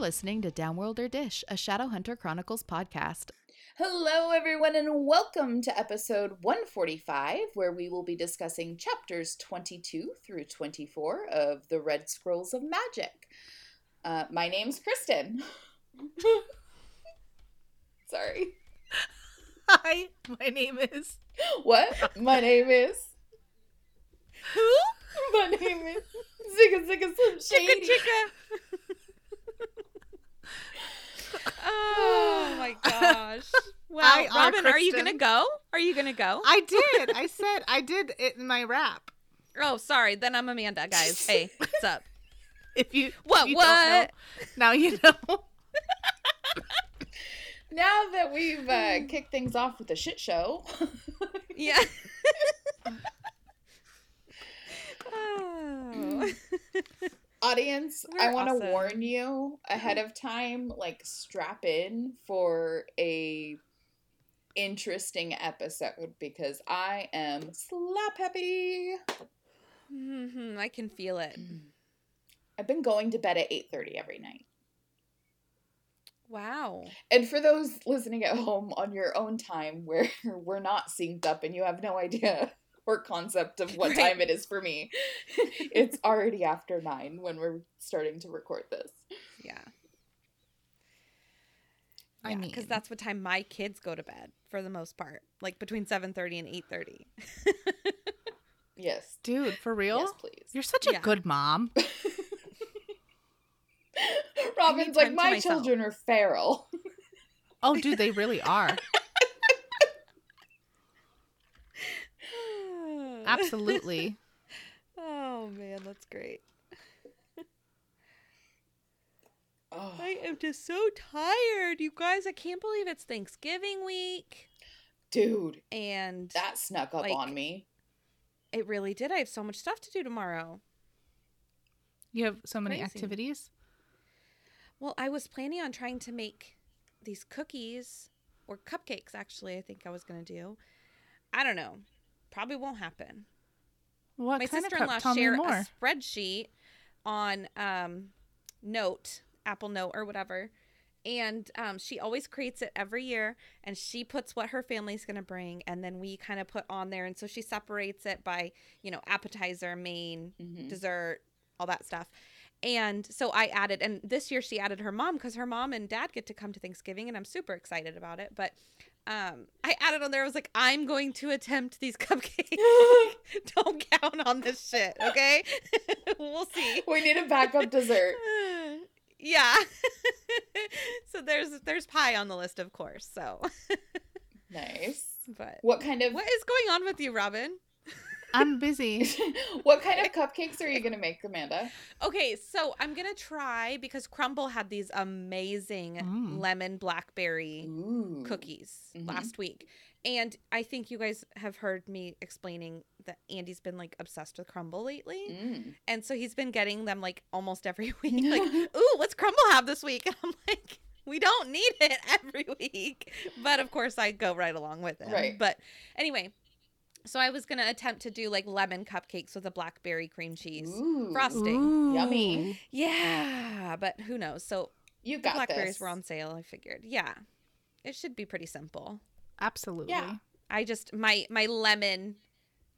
listening to Downworld or Dish, a Shadowhunter Chronicles podcast. Hello, everyone, and welcome to episode 145, where we will be discussing chapters 22 through 24 of the Red Scrolls of Magic. Uh, my name's Kristen. Sorry. Hi, my name is. What? My name is. Who? My name is Zigga Zigga Slim Chicka chicka. Oh my gosh. Wow. I Robin, are you going to go? Are you going to go? I did. I said I did it in my rap. oh, sorry. Then I'm Amanda, guys. Hey, what's up? If you What, if you don't know, what? now you know. Now that we've uh, kicked things off with a shit show, Yeah. oh. Audience, I We're want to awesome. warn you ahead of time. Like, strap in for a interesting episode because I am slap happy. Mm-hmm, I can feel it. I've been going to bed at eight thirty every night. Wow. And for those listening at home on your own time where we're not synced up and you have no idea or concept of what Right. time it is for me, it's already after nine when we're starting to record this. Yeah. I Yeah, mean- because that's what time my kids go to bed for the most part, like between seven thirty and eight thirty. Yes. Dude, for real? Yes, please. You're such a Yeah. good mom. Robin's like, my children are feral. Oh, dude, they really are. Absolutely. Oh man, that's great. Oh, I am just so tired, you guys. I can't believe it's Thanksgiving week, dude, and that snuck up Like- on me. it really did. I have so much stuff to do tomorrow. You have so many Crazy. activities. Well, I was planning on trying to make these cookies or cupcakes. Actually, I think I was gonna do. I don't know. Probably won't happen. What my sister-in-law cup? Tell me share a spreadsheet on um note apple note or whatever and um, she always creates it every year and she puts what her family's going to bring and then we kind of put on there and so she separates it by you know appetizer main Mhm. dessert all that stuff and so i added and this year she added her mom because her mom and dad get to come to thanksgiving and i'm super excited about it. But um i added on there i was like i'm going to attempt these cupcakes. Don't count on this shit okay? We'll see. We need a backup dessert. yeah. So there's there's pie on the list of course so. Nice. but What kind of what is going on with you robin I'm busy. what kind of cupcakes are you gonna make, Amanda? Okay, so I'm gonna try because Crumbl had these amazing Mm. lemon blackberry Ooh. cookies Mhm. last week. And I think you guys have heard me explaining that Andy's been like obsessed with Crumbl lately. Mm. And so he's been getting them like almost every week. Like, ooh, what's Crumbl have this week? And I'm like, we don't need it every week. But of course, I go right along with it. Right. But anyway, so I was going to attempt to do like lemon cupcakes with a blackberry cream cheese Ooh. frosting. Yummy. Yeah, but who knows? So You the got blackberries this. were on sale. I figured, yeah, it should be pretty simple. Absolutely. Yeah. I just my my lemon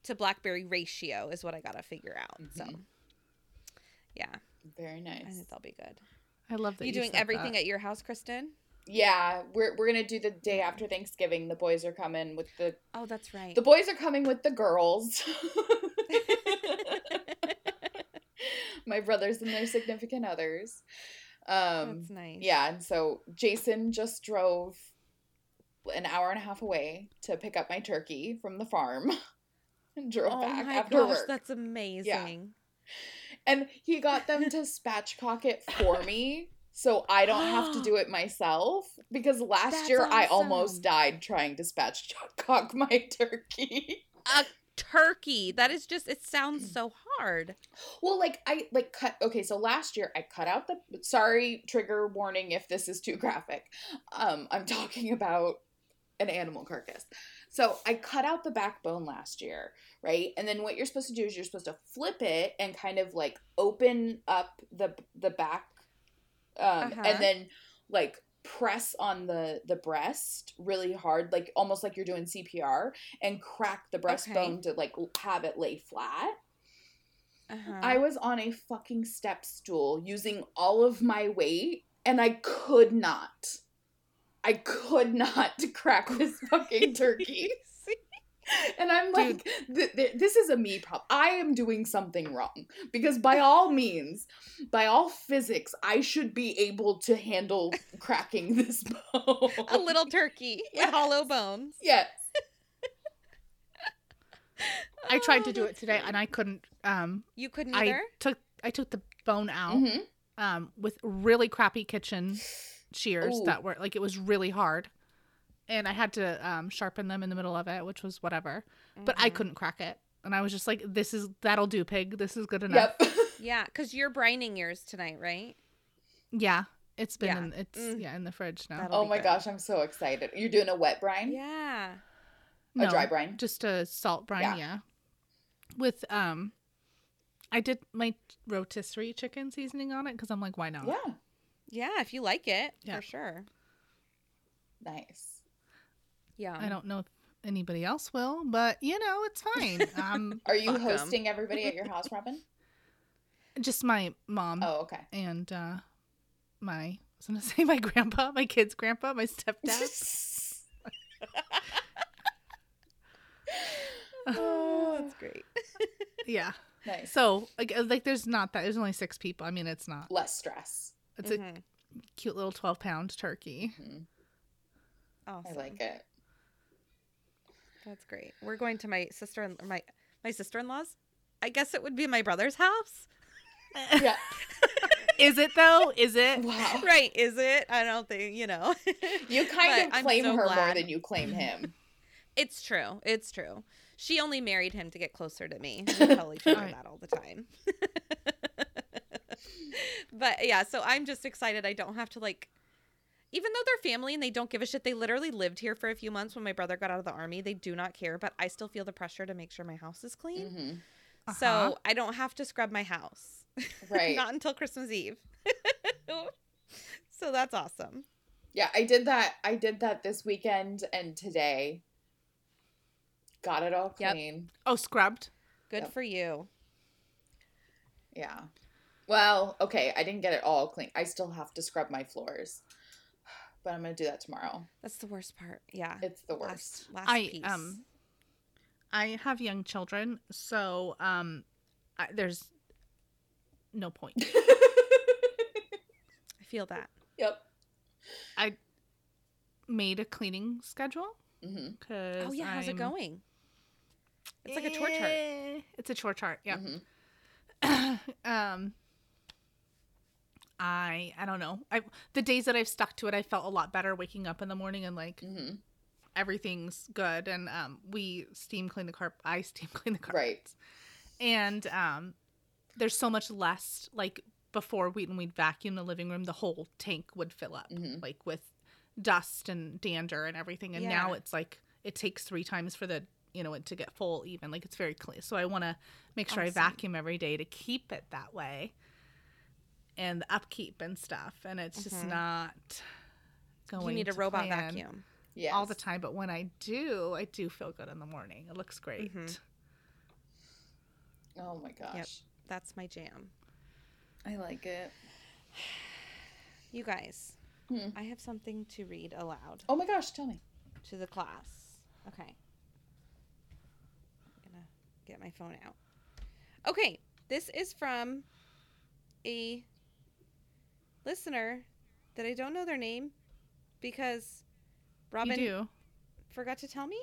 to blackberry ratio is what I gotta figure out. So Mhm. yeah, Very nice. I think that'll be good. I love that you you doing said everything that. at your house, Kristen? Yeah, we're we're gonna do the day after Thanksgiving. The boys are coming with the Oh, that's right. the boys are coming with the girls. My brothers and their significant others. Um that's nice. yeah, and so Jason just drove an hour and a half away to pick up my turkey from the farm and drove Oh back my after gosh, work. that's amazing. Yeah. And he got them to spatchcock it for me. So I don't have to do it myself because last That's year I almost died trying to spatchcock my turkey. A turkey. That is just. It sounds so hard. Well, like I like cut okay, so last year I cut out the sorry, trigger warning if this is too graphic. Um I'm talking about an animal carcass. So I cut out the backbone last year, right? And then what you're supposed to do is you're supposed to flip it and kind of like open up the the back um, Uh-huh. and then like press on the the breast really hard, like almost like you're doing CPR, and crack the breastbone to like have it lay flat. Uh-huh. I was on a fucking step stool using all of my weight, and I could not. I could not crack this fucking turkey. And I'm like, th- th- this is a me problem. I am doing something wrong because by all means, by all physics, I should be able to handle cracking this bone. a little turkey Yes. with hollow bones. Yes. I tried to Oh, do it today and I couldn't. Um, You couldn't I took I took the bone out hmm um, with really crappy kitchen shears Ooh. that were like it was really hard, and I had to um, sharpen them in the middle of it, which was whatever. But I Mhm. couldn't crack it, and I was just like, "This is that'll do, pig. This is good enough." Yep. Yeah, because you're brining yours tonight, right? Yeah, it's been Yeah. in it's Mm. yeah in the fridge now. That'll oh my good. gosh, I'm so excited. You're doing a wet brine? Yeah. A dry brine? just a salt brine. Yeah. Yeah. with um, I did my rotisserie chicken seasoning on it because I'm like, why not? Yeah. Yeah, if you like it, Yeah. for sure. Nice. Yeah. I don't know if anybody else will, but you know, it's fine. Um, Are you Fuck 'em. hosting everybody at your house, Robin? just my mom Oh, okay. and uh, my I was gonna say my grandpa, my kid's grandpa, my stepdad. Oh, that's great. yeah. nice. So like, uh, like, there's not that. There's only six people. I mean, it's not. Less stress. It's a Mhm. cute little twelve pound turkey. Mhm. Awesome. I like it. That's great. We're going to my sister and my my sister in law's. I guess it would be my brother's house. Yeah. Is it though? Is it? Wow. Right? Is it? I don't think you know. You kind of claim so her more than you claim him. It's true. It's true. She only married him to get closer to me. We tell each other Alright. that all the time. but yeah, so I'm just excited. I don't have to like, even though they're family and they don't give a shit. They literally lived here for a few months when my brother got out of the army. They do not care, but I still feel the pressure to make sure my house is clean. hmm Uh-huh. So I don't have to scrub my house. Right. not until Christmas Eve. so that's awesome. Yeah, I did that. I did that this weekend and today. Got it all Yep. clean. Oh, scrubbed. Good Yep. for you. Yeah. Well, okay, I didn't get it all clean. I still have to scrub my floors. But I'm going to do that tomorrow. That's the worst part. Yeah. It's the worst. Last, last I piece. um I have young children, so um I, there's no point. I feel that. yep. I made a cleaning schedule Mm-hmm. because Oh yeah, how's it going? It's like a chore chart. Eh, It's a chore chart. Yeah. hmm um I I don't know. I the days that I've stuck to it, I felt a lot better waking up in the morning and like hmm everything's good and um we steam clean the carpet. I steam clean the carpet. Right. and um there's so much less like before we and we'd vacuum the living room the whole tank would fill up Mhm. like with dust and dander and everything and now it's like it takes three times for the you know it to get full even like it's very clean so i want to make sure i vacuum every day to keep it that way and the upkeep and stuff and it's just Mhm. not going You need a robot vacuum. Yes. all the time but when i do i do feel good in the morning it looks great Mhm. Oh my gosh. That's my jam. I like it. You guys, Hmm. I have something to read aloud Oh my gosh, tell me. to the class. Okay. I'm gonna get my phone out. Okay, this is from a listener that I don't know their name because Robin you do forgot to tell me.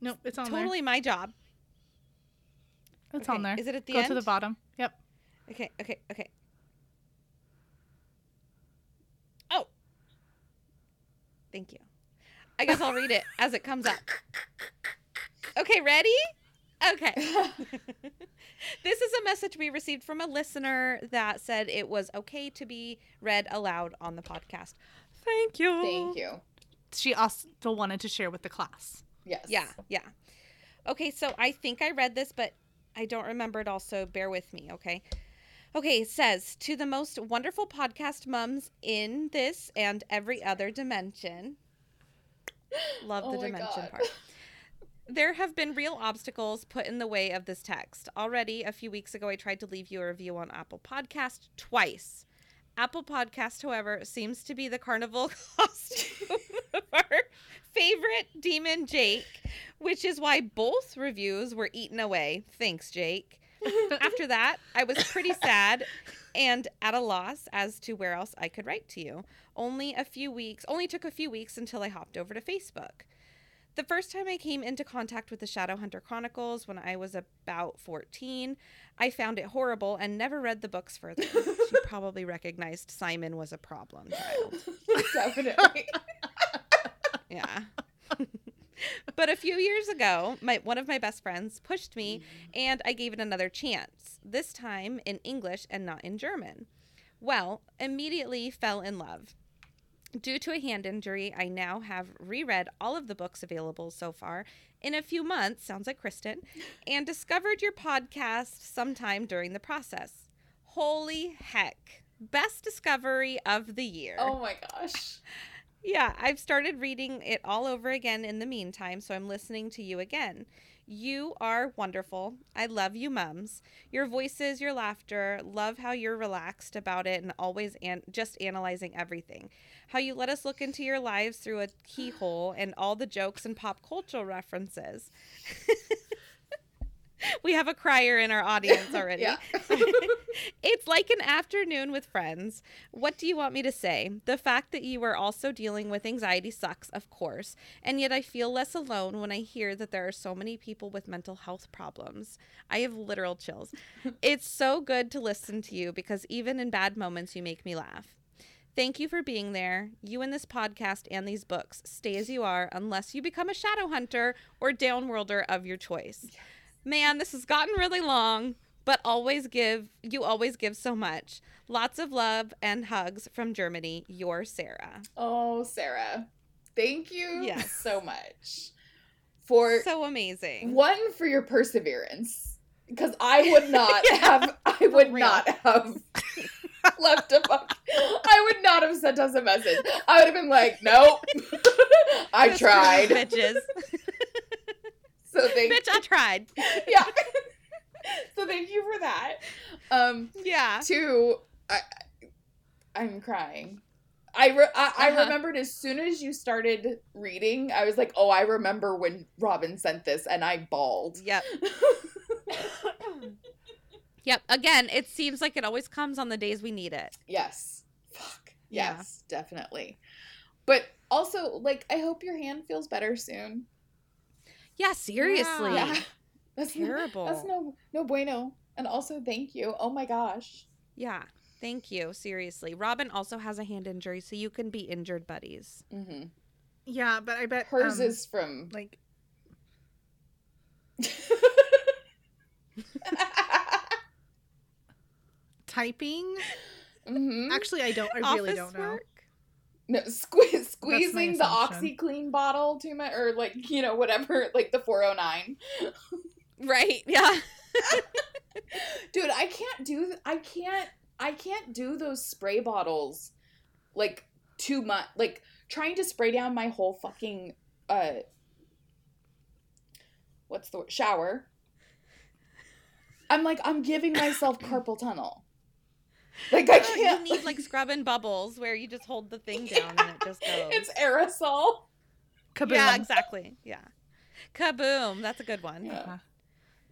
nope it's on there. totally my job. it's Okay, on there Is it at the go end? to the bottom yep Okay, okay, okay. Oh. Thank you. I guess I'll read it as it comes up. Okay, ready? Okay. this is a message we received from a listener that said it was okay to be read aloud on the podcast. Thank you. Thank you. she also wanted to share with the class. Yes. Yeah, yeah. Okay, so I think I read this, but I don't remember it all, so bear with me, okay? Okay, it says to the most wonderful podcast mums in this and every other dimension. Love Oh the my dimension God. part. There have been real obstacles put in the way of this text. Already, a few weeks ago, I tried to leave you a review on Apple Podcast twice. Apple Podcast, however, seems to be the carnival costume of our favorite demon, Jake, which is why both reviews were eaten away. Thanks, Jake. After that, I was pretty sad and at a loss as to where else I could write to you. Only a few weeks, only took a few weeks until I hopped over to Facebook. The first time I came into contact with the Shadowhunter Chronicles when I was about 14, I found it horrible and never read the books further. she probably recognized Simon was a problem child. Definitely. Yeah. but a few years ago, my one of my best friends pushed me mm. and I gave it another chance. This time in English and not in German. Well, immediately fell in love. Due to a hand injury, I now have reread all of the books available so far in a few months, sounds like Kristen, and discovered your podcast sometime during the process. Holy heck. Best discovery of the year. oh my gosh. Yeah, I've started reading it all over again in the meantime, so I'm listening to you again. You are wonderful. I love you, mums. Your voices, your laughter, love how you're relaxed about it and always an- just analyzing everything. How you let us look into your lives through a keyhole and all the jokes and pop culture references. we have a crier in our audience already. It's like an afternoon with friends. What do you want me to say? The fact that you are also dealing with anxiety sucks, of course, and yet I feel less alone when I hear that there are so many people with mental health problems. I have literal chills. it's so good to listen to you because even in bad moments, you make me laugh. Thank you for being there. You and this podcast and these books stay as you are unless you become a shadow hunter or downworlder of your choice. Man, this has gotten really long, but always give you always give so much. Lots of love and hugs from Germany. Your Sarah. Oh, Sarah. Thank you Yes. so much for So amazing. one for your perseverance because I would not Yeah, have I would not have left a book. I would not have sent us a message. I would have been like, nope. I you, tried. bitches. So thank Bitch, I tried. yeah. so thank you for that. Um Yeah. two I I'm crying. I, re- I, I Uh-huh. remembered as soon as you started reading, I was like, oh, I remember when Robin sent this, and I bawled. Yep. Yep. Again, it seems like it always comes on the days we need it. Yes. Fuck. Yeah. Yes, definitely. But also, like, I hope your hand feels better soon. Yeah, seriously. Yeah. That's Terrible. No, that's no no bueno. And also, thank you. Oh my gosh. Yeah. Thank you. Seriously. Robin also has a hand injury, so you can be injured buddies. Mm-hmm. Yeah, but I bet Hers um, is from. like typing. hmm Actually, I don't. I really don't know. work? No, sque- squeezing the assumption. OxiClean bottle to my, or like you know whatever, like the 409. Right. Yeah. Dude, I can't do. th- I can't. I can't do those spray bottles, like too much. Like trying to spray down my whole fucking uh. What's the word? Shower. I'm like I'm giving myself carpal tunnel. Like I can't. you need like scrub and bubbles where you just hold the thing down and it just goes. It's aerosol. Kaboom. Yeah, exactly. Yeah. Kaboom. That's a good one. Yeah. Uh-huh.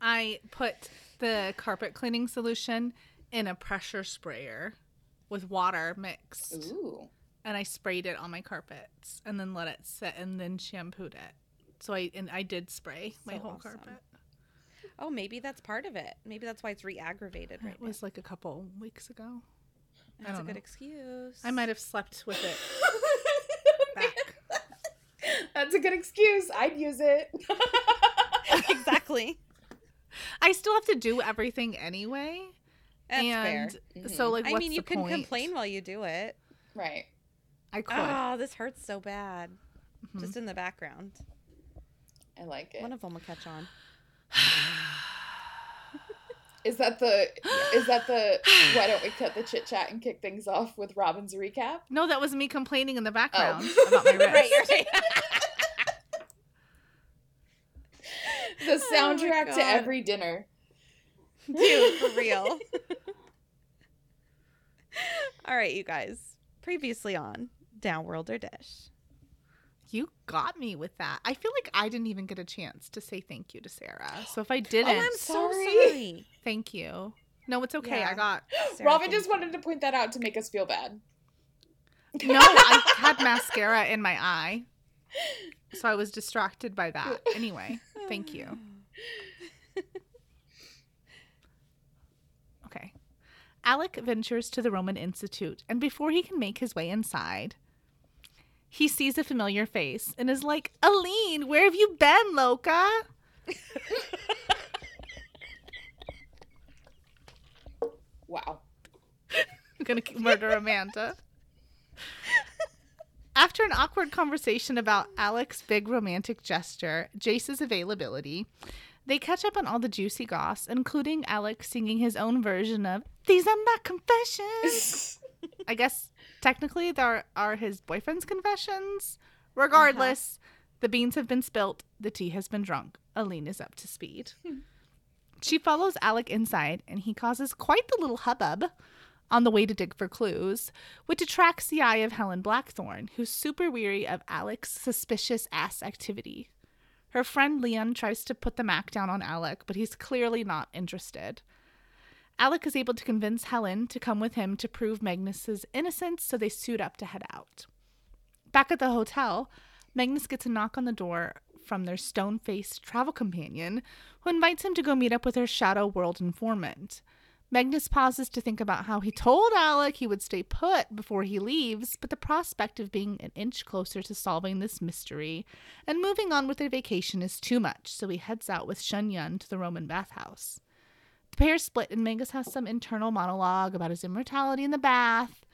I put the carpet cleaning solution in a pressure sprayer with water mixed, Ooh. and I sprayed it on my carpets, and then let it sit, and then shampooed it. So I and I did spray my So whole awesome. carpet. Oh, maybe that's part of it. Maybe that's why it's re-aggravated right now. It was like a couple weeks ago. now. I That's a don't good know. excuse. I might have slept with it back. That's a good excuse. I'd use it. exactly. I still have to do everything anyway. That's and fair. so like I what's mean, the you can point? complain while you do it. right. I could. Oh, this hurts so bad. Mhm. Just in the background. I like it. One of them will catch on. Is that the is that the why don't we cut the chit chat and kick things off with Robin's recap? No, that was me complaining in the oh. background Oh. about my wrist. right, right. The Oh soundtrack to every dinner. Dude, for real. All right, you guys. Previously on Downworld or Dish. You got me with that. I feel like I didn't even get a chance to say thank you to Sarah. So if I didn't, oh, I'm so sorry. sorry. thank you. No, it's okay. Yeah. I got. Sarah, Robin just you. wanted to point that out to make us feel bad. No, I had mascara in my eye. So I was distracted by that. Anyway, thank you. Okay. Alec ventures to the Roman Institute, and before he can make his way inside, he sees a familiar face and is like, Aline, where have you been, Loca? Wow. I'm gonna murder Amanda. After an awkward conversation about Alec's big romantic gesture, Jace's availability, they catch up on all the juicy goss, including Alec singing his own version of These Are My Confessions. I guess technically there are his boyfriend's confessions. Uh-huh. Regardless, the beans have been spilt, the tea has been drunk. Aline is up to speed. Hmm. She follows Alec inside, and he causes quite the little hubbub on the way to dig for clues, which attracts the eye of Helen Blackthorne, who's super weary of Alec's suspicious ass activity. Her friend Leon tries to put the Mac down on Alec, but he's clearly not interested. Alec is able to convince Helen to come with him to prove Magnus's innocence, so they suit up to head out. Back at the hotel, Magnus gets a knock on the door from their stone faced travel companion, who invites him to go meet up with her Shadow World informant. Magnus pauses to think about how he told Alec he would stay put before he leaves, but the prospect of being an inch closer to solving this mystery and moving on with their vacation is too much, so he heads out with Shinyun to the Roman bathhouse. The pair split, and Magnus has some internal monologue about his immortality in the bath.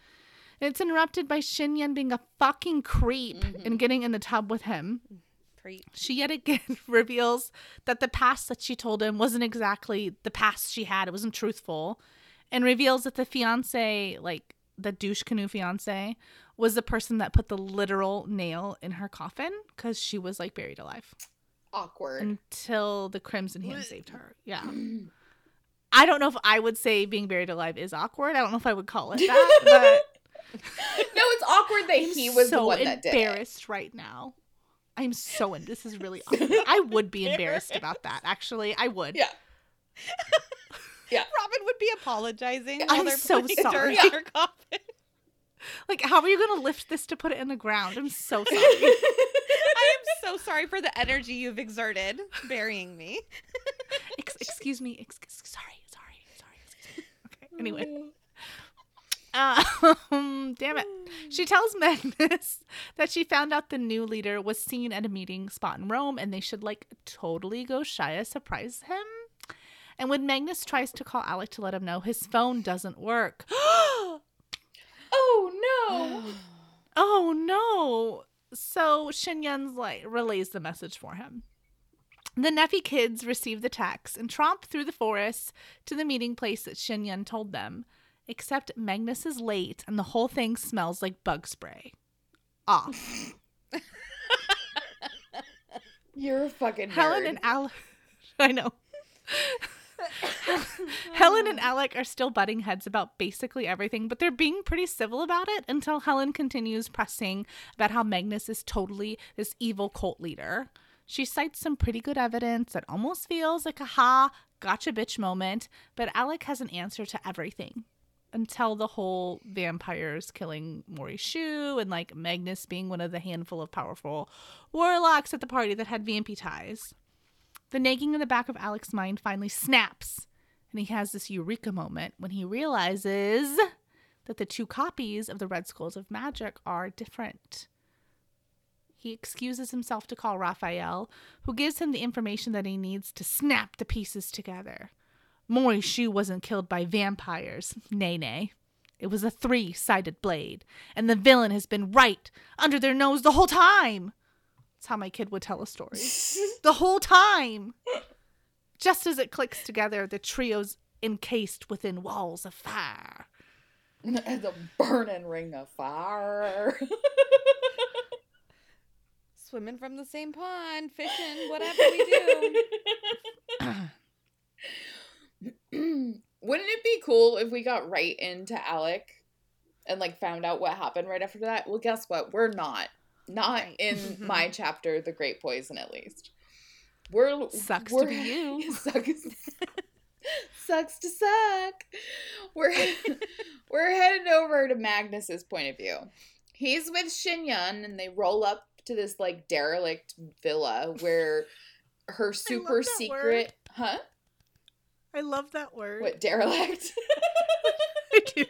And it's interrupted by Shinyun being a fucking creep mm-hmm. and getting in the tub with him. Preach. She yet again reveals that the past that she told him wasn't exactly the past she had. It wasn't truthful. And reveals that the fiance, like the douche canoe fiance, was the person that put the literal nail in her coffin because she was like buried alive Awkward. until the Crimson Hand saved her. Yeah. I don't know if I would say being buried alive is awkward. I don't know if I would call it that, but no, it's awkward that I'm he was so the one that did embarrassed right now. I'm so in. This is really awkward. I would be embarrassed about that. Actually, I would. Yeah. Yeah. Robin would be apologizing I'm so sorry. her coffin. Like, how are you gonna lift this to put it in the ground? I'm so sorry. I am so sorry for the energy you've exerted burying me. Ex- excuse me. Ex- sorry. Sorry. Sorry. Excuse me. Okay. Anyway. Um, damn it. She tells Magnus that she found out the new leader was seen at a meeting spot in Rome and they should like totally go Shia surprise him. And when Magnus tries to call Alec to let him know, his phone doesn't work. oh no. oh no. So Shinyun's like relays the message for him. The Neffy kids receive the text and tromp through the forest to the meeting place that Shinyun told them. Except Magnus is late and the whole thing smells like bug spray. Off. Ah. You're a fucking Helen and Alec. I know. Helen and Alec are still butting heads about basically everything, but they're being pretty civil about it until Helen continues pressing about how Magnus is totally this evil cult leader. She cites some pretty good evidence that almost feels like a ha, gotcha bitch moment, but Alec has an answer to everything until the whole vampires killing Mori Shu and like Magnus being one of the handful of powerful warlocks at the party that had vampy ties. The nagging in the back of Alec's mind finally snaps, and he has this eureka moment when he realizes that the two copies of the Red Scrolls of Magic are different. He excuses himself to call Raphael, who gives him the information that he needs to snap the pieces together. Mori Shu wasn't killed by vampires. Nay, nay. It was a three sided blade, and the villain has been right under their nose the whole time. That's how my kid would tell a story. the whole time. Just as it clicks together, the trio's encased within walls of fire. the burning ring of fire. Swimming from the same pond, fishing, whatever we do. Wouldn't it be cool if we got right into Alec and like found out what happened right after that? Well, guess what? We're not. Not Right. in my chapter, The Great Poison, at least. We're Sucks we're, to be you. sucks, sucks to suck. We're we're headed over to Magnus's point of view. He's with Shinyun, and they roll up to this like derelict villa where her super secret, word. huh? I love that word. What derelict? I do.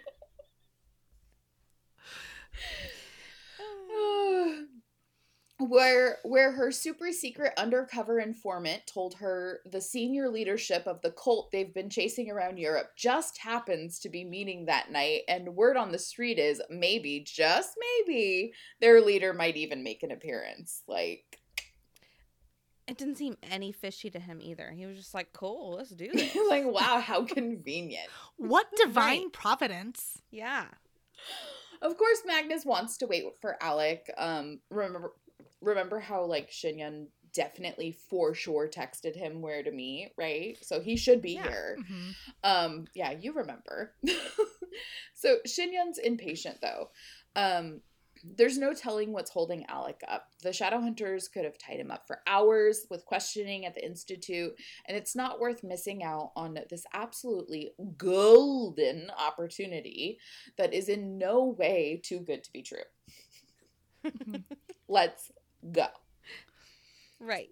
Where where her super secret undercover informant told her the senior leadership of the cult they've been chasing around Europe just happens to be meeting that night and word on the street is maybe just maybe their leader might even make an appearance like It didn't seem any fishy to him either. He was just like, cool, let's do this. like wow how convenient What divine Right. providence? yeah. Of course, Magnus wants to wait for Alec. Um, remember, remember how like Shinyun definitely for sure texted him where to meet, right? So he should be Yeah. here. Mhm. Um, yeah, you remember. so Shinyun's impatient though. Um, there's no telling what's holding Alec up. The Shadow Hunters could have tied him up for hours with questioning at the Institute, and it's not worth missing out on this absolutely golden opportunity that is in no way too good to be true. Let's go. Right.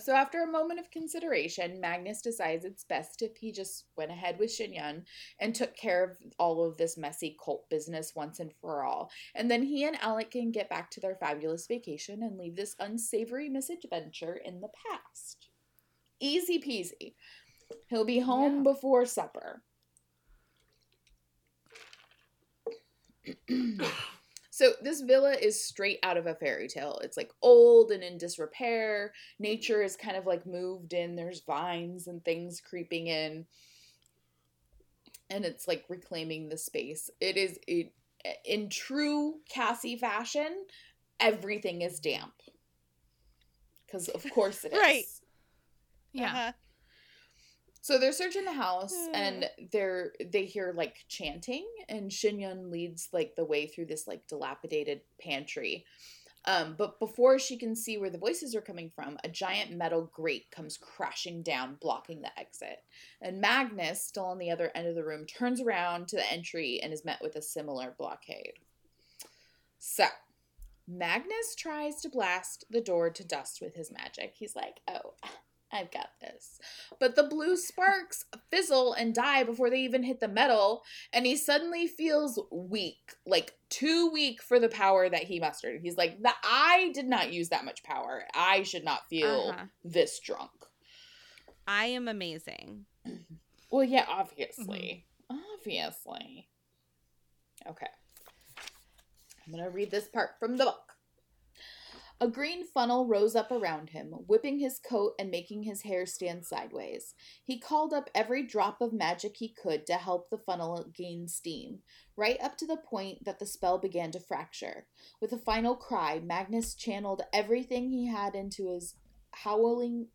So after a moment of consideration, Magnus decides it's best if he just went ahead with Shinyun and took care of all of this messy cult business once and for all. And then he and Alec can get back to their fabulous vacation and leave this unsavory misadventure in the past. Easy peasy. He'll be home Yeah. before supper. So this villa is straight out of a fairy tale. It's like old and in disrepair. Nature is kind of like moved in. There's vines and things creeping in. And it's like reclaiming the space. It is it, in true Cassie fashion, everything is damp. Cuz of course it is. Right. Yeah. Uh-huh. So they're searching the house and they're they hear like chanting and Shinyun leads like the way through this like dilapidated pantry. Um, but before she can see where the voices are coming from, a giant metal grate comes crashing down, blocking the exit. And Magnus, still on the other end of the room, turns around to the entry and is met with a similar blockade. So, Magnus tries to blast the door to dust with his magic. He's like, oh, I've got this. But the blue sparks fizzle and die before they even hit the metal, and he suddenly feels weak, like too weak for the power that he mustered. He's like, "The- I did not use that much power. I should not feel Uh-huh. this drunk. I am amazing. Well, yeah, obviously. Obviously. Okay. I'm going to read this part from the book. A green funnel rose up around him, whipping his coat and making his hair stand sideways. He called up every drop of magic he could to help the funnel gain steam, right up to the point that the spell began to fracture. With a final cry, Magnus channeled everything he had into his howling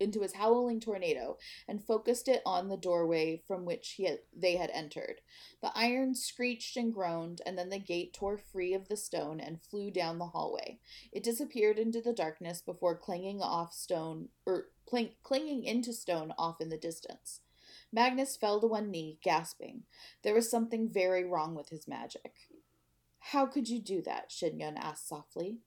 into his howling tornado and focused it on the doorway from which he had, they had entered. The iron screeched and groaned, and then the gate tore free of the stone and flew down the hallway. It disappeared into the darkness before clanging off stone or clang, clanging into stone off in the distance. Magnus fell to one knee, gasping. There was something very wrong with his magic. How could you do that? Shinyun asked softly.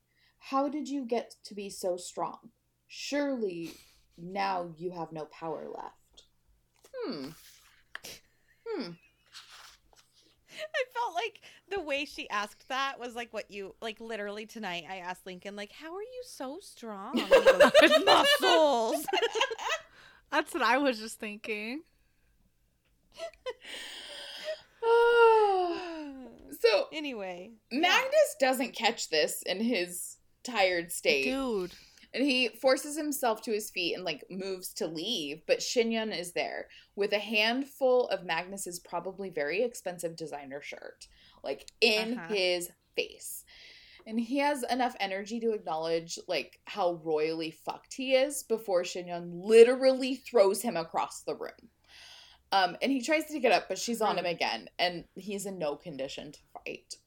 How did you get to be so strong? Surely now you have no power left. Hmm. Hmm. I felt like the way she asked that was like what you like literally tonight I asked Lincoln like how are you so strong? And goes, Muscles. That's what I was just thinking. so anyway, Magnus doesn't catch this in his tired state. Dude. And he forces himself to his feet and like moves to leave, but Shinyun is there with a handful of Magnus's probably very expensive designer shirt, like in Uh-huh. his face. And he has enough energy to acknowledge like how royally fucked he is before Shinyun literally throws him across the room. Um, and he tries to get up, but she's on him again, and he's in no condition to fight.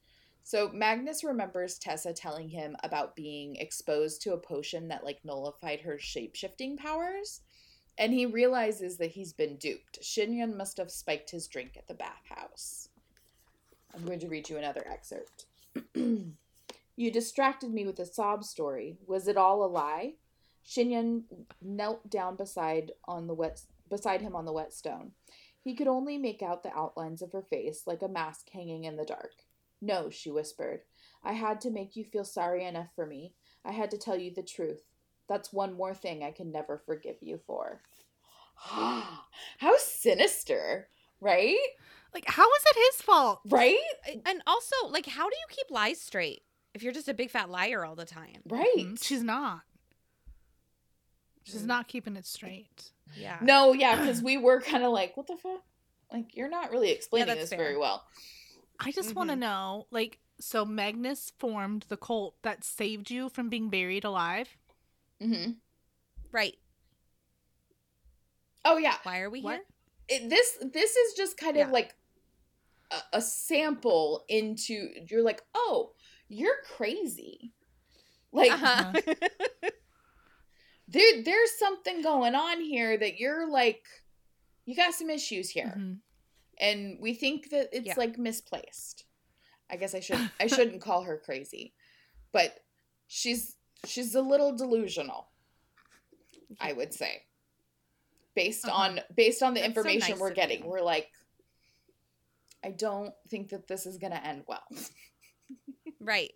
So Magnus remembers Tessa telling him about being exposed to a potion that like nullified her shape-shifting powers, and he realizes that he's been duped. Shinyun must have spiked his drink at the bathhouse. I'm going to read you another excerpt. you distracted me with a sob story. Was it all a lie? Shinyun knelt down beside on the wet beside him on the wet stone. He could only make out the outlines of her face like a mask hanging in the dark. No, she whispered. I had to make you feel sorry enough for me. I had to tell you the truth. That's one more thing I can never forgive you for. How sinister, right? Like, how is it his fault? Right? And also, like, how do you keep lies straight if you're just a big fat liar all the time? Right. Mm, She's not. She's Mm. not keeping it straight. Yeah. No, yeah, because we were kind of like, what the fuck? Like, you're not really explaining that's this fair. very well. I just want to Mhm. know, like, so Magnus formed the cult that saved you from being buried alive. hmm Right. Oh, yeah. Why are we What? here? it, this this is just kind of like a, a sample into you're like oh you're crazy like Uh-huh. there there's something going on here that you're like you got some issues here Mhm. And we think that it's Yeah. like misplaced i guess i should i shouldn't call her crazy but she's she's a little delusional i would say based Uh-huh. on based on the That's so information nice we're getting we're like i don't think that this is going to end well right.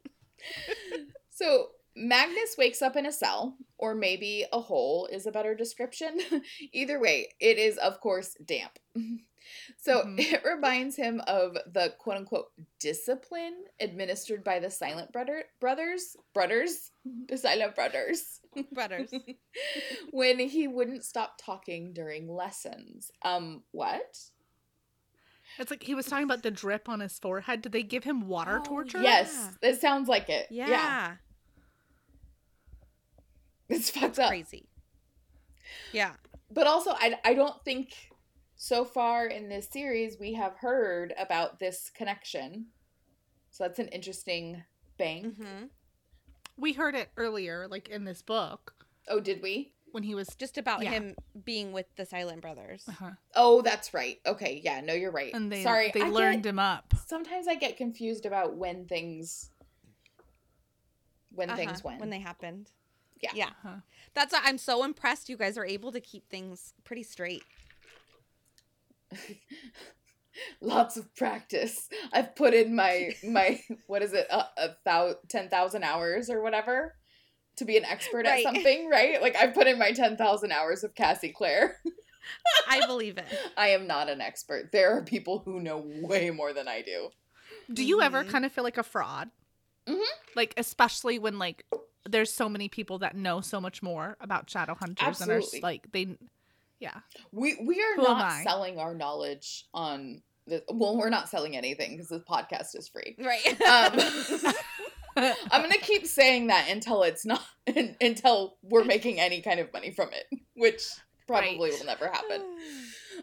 so magnus wakes up in a cell or maybe a hole is a better description either way it is of course damp so Mhm. it reminds him of the quote unquote discipline administered by the silent brother brothers brothers the silent brothers Brothers. when he wouldn't stop talking during lessons um what It's like he was talking about the drip on his forehead. Did they give him water Oh, torture? yes it sounds like it Yeah. yeah, it's fucked That's up crazy. Yeah. but also I, I don't think so far in this series we have heard about this connection so that's an interesting bank hmm We heard it earlier, like in this book, oh did we when he was. Just about Yeah. him being with the Silent Brothers. Uh-huh. oh that's right okay yeah no you're right And they sorry they I learned get, him up. sometimes i get confused about when things when things Uh-huh, when when they happened. Yeah. Yeah. Uh-huh. That's why I'm so impressed you guys are able to keep things pretty straight. lots of practice i've put in my my what is it a, a thou 10000 hours or whatever to be an expert Right. at something right like i've put in my 10000 hours of cassie clare I believe it. i am not an expert there are people who know way more than i do Do you ever Mhm. kind of feel like a fraud? Mhm. Like especially when like there's so many people that know so much more about shadow hunters and are like they, yeah. we we are Who not selling our knowledge on the well we're not selling anything because this podcast is free Right. um i'm gonna keep saying that until it's not until we're making any kind of money from it which probably Right. will never happen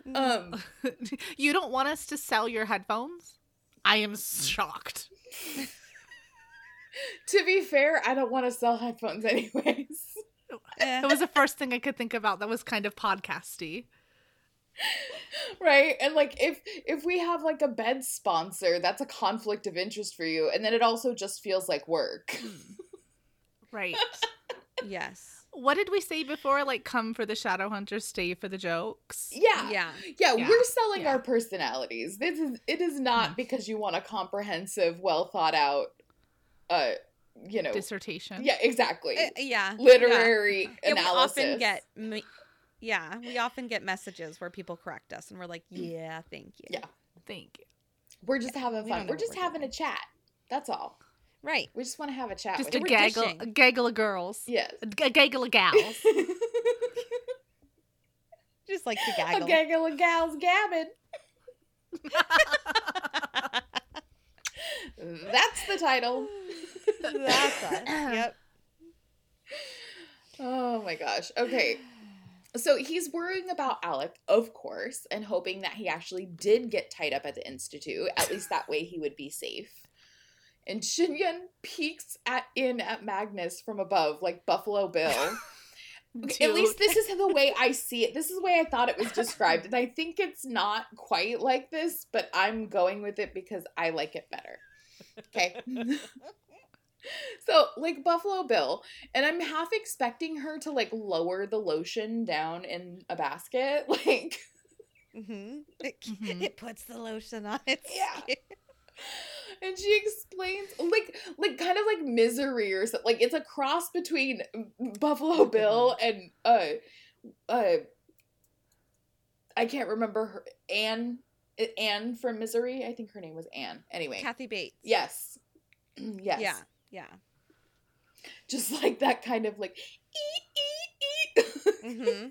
um you don't want us to sell your headphones? I am shocked. to be fair i don't want to sell headphones anyways Eh. It was the first thing I could think about that was kind of podcasty. right and like if if we have like a bed sponsor that's a conflict of interest for you and then it also just feels like work Right. yes. what did we say before? Like come for the shadow hunters, stay for the jokes. yeah Yeah. yeah, Yeah. we're selling Yeah. our personalities this is it is not Mhm. because you want a comprehensive well thought out uh you know Dissertation. yeah exactly Eh, yeah. literary Yeah, we often get me- yeah, we often get messages where people correct us and we're like, "Yeah, thank you." Yeah. Thank you. we're just having fun don't we're just we're having doing. a chat that's all Right. We just want to have a chat Just with a gaggle, dishing. a gaggle of girls. Yes. A, g- a gaggle of gals. Just like the a gaggle. gaggle of gals gabbing. That's the title. That's us. Yep. Oh my gosh. Okay. So he's worrying about Alec, of course, and hoping that he actually did get tied up at the Institute. At least that way he would be safe. And Shinyun peeks at in at Magnus from above, like Buffalo Bill. Okay, At least this is the way I see it. This is the way I thought it was described. And I think it's not quite like this, but I'm going with it because I like it better. Okay. so, like Buffalo Bill, and I'm half expecting her to like lower the lotion down in a basket. Like, hmm It, Mhm. it puts the lotion on its Yeah. And she explains like like kind of like misery or something. Like it's a cross between Buffalo Bill and uh uh I can't remember her Anne Anne from Misery. I think her name was Anne. Anyway. Kathy Bates. Yes. yes. Yeah. Yeah. Just like that kind of like eat eat eat hmm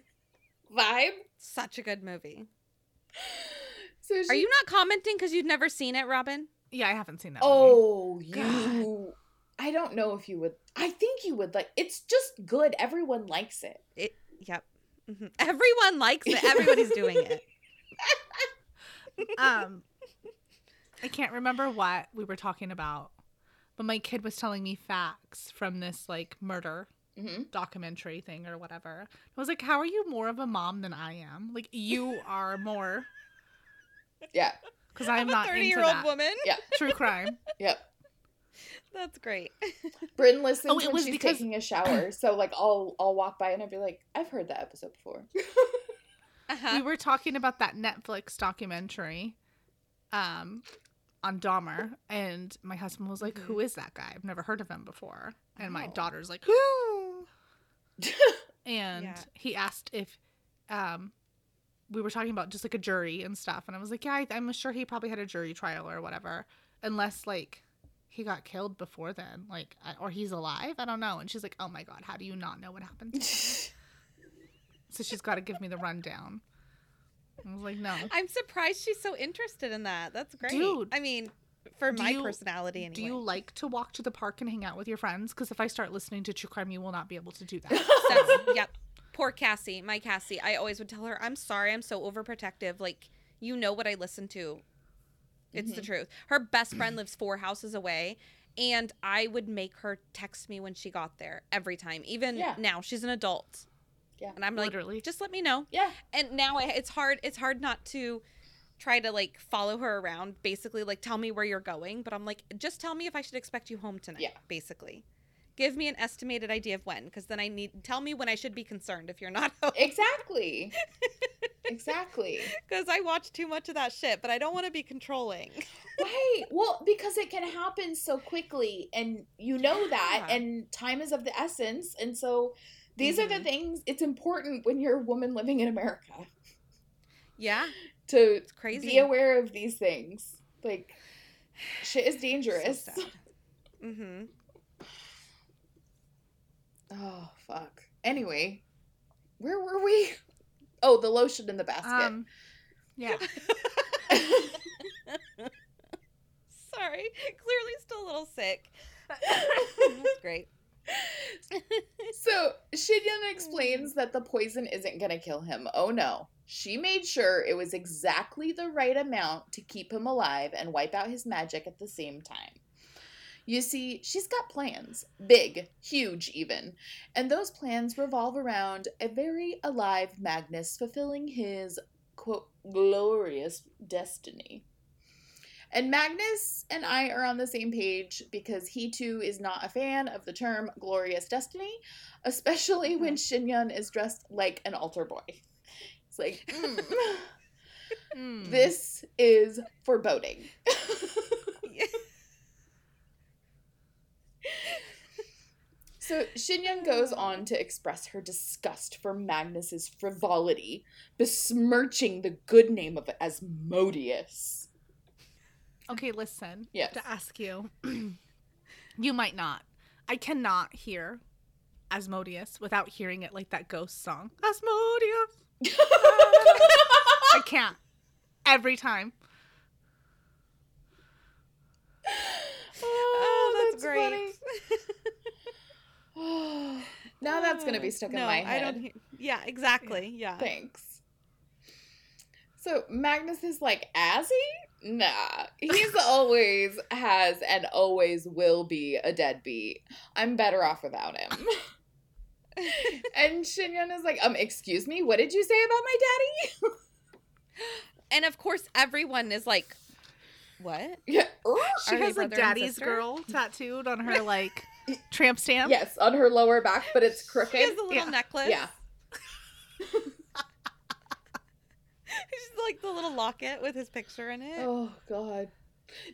vibe. Such a good movie. So she, Are you not commenting because you've never seen it, Robin? Yeah, I haven't seen that. movie. Oh, you. God. I don't know if you would. I think you would like. It's just good. Everyone likes it. It. Yep. hmm Everyone likes it. Everybody's doing it. um I can't remember what we were talking about, but my kid was telling me facts from this like murder hmm documentary thing or whatever. I was like, "How are you more of a mom than I am? Like you are more Yeah. Because I'm, I'm not a thirty-year-old woman. Yeah. true crime." Yep. That's great. Bryn listens Oh, it when was she's because- taking a shower. So like, I'll I'll walk by and I'll be like, I've heard that episode before. Uh-huh. we were talking about that Netflix documentary um on Dahmer and my husband was like. "Who is that guy? I've never heard of him before." And my Oh. daughter's like, "Who?" and Yeah. he asked if um we were talking about just like a jury and stuff and i was like yeah I, i'm sure he probably had a jury trial or whatever unless like he got killed before then like I- or he's alive i don't know and she's like oh my god how do you not know what happened so she's got to give me the rundown i was like no I'm surprised she's so interested in that. That's great. Dude, I mean, for my you- personality anyway. do you like to walk to the park and hang out with your friends because if i start listening to true crime you will not be able to do that That's, yep. Poor Cassie, my Cassie. I always would tell her, "I'm sorry, I'm so overprotective. Like, you know what I listen to. It's the mm-hmm. truth." Her best friend lives four houses away, and I would make her text me when she got there every time. Even Yeah. now, she's an adult. Yeah. And I'm like, just let me know. yeah. And now I, it's hard. It's hard not to try to like follow her around. Basically, like tell me where you're going. But I'm like, just tell me if I should expect you home tonight. Yeah. Basically, give me an estimated idea of when, because then I need tell me when I should be concerned if you're not home. Exactly. exactly. Because I watch too much of that shit, but I don't want to be controlling. Right. Well, because it can happen so quickly and you know that and time is of the essence and so these are the Mhm. things it's important when you're a woman living in America Yeah, to it's crazy. be aware of these things. Like shit is dangerous. mm-hmm. Oh fuck. Anyway, where were we? Oh, the lotion in the basket. um yeah Sorry, clearly still a little sick. That's great. So Shinyun explains that the poison isn't gonna kill him. Oh no. She made sure it was exactly the right amount to keep him alive and wipe out his magic at the same time. You see, she's got plans. Big, huge even. And those plans revolve around a very alive Magnus fulfilling his, quote, glorious destiny. And Magnus and I are on the same page because he too is not a fan of the term glorious destiny, especially when Shinyun is dressed like an altar boy. It's like, mm, Mm. this is foreboding. So Shinyun goes on to express her disgust for Magnus's frivolity, besmirching the good name of Asmodeus. okay listen Yes. to ask you You might not. I cannot hear Asmodeus without hearing it like that ghost song. Asmodeus. I can't. Every time. Oh, oh that's, great. funny. now that's gonna be stuck in my head. I don't hear. Yeah, exactly. Yeah. Thanks. So Magnus is like, Azzy? Nah. He's always has and always will be a deadbeat. I'm better off without him. and Shinyun is like, um, excuse me, what did you say about my daddy? and of course, everyone is like, "What?" yeah. She Are has a daddy's girl tattooed on her like tramp stamp. Yes, on her lower back, but it's crooked. She has a little Yeah. necklace. yeah. She's like the little locket with his picture in it. Oh god.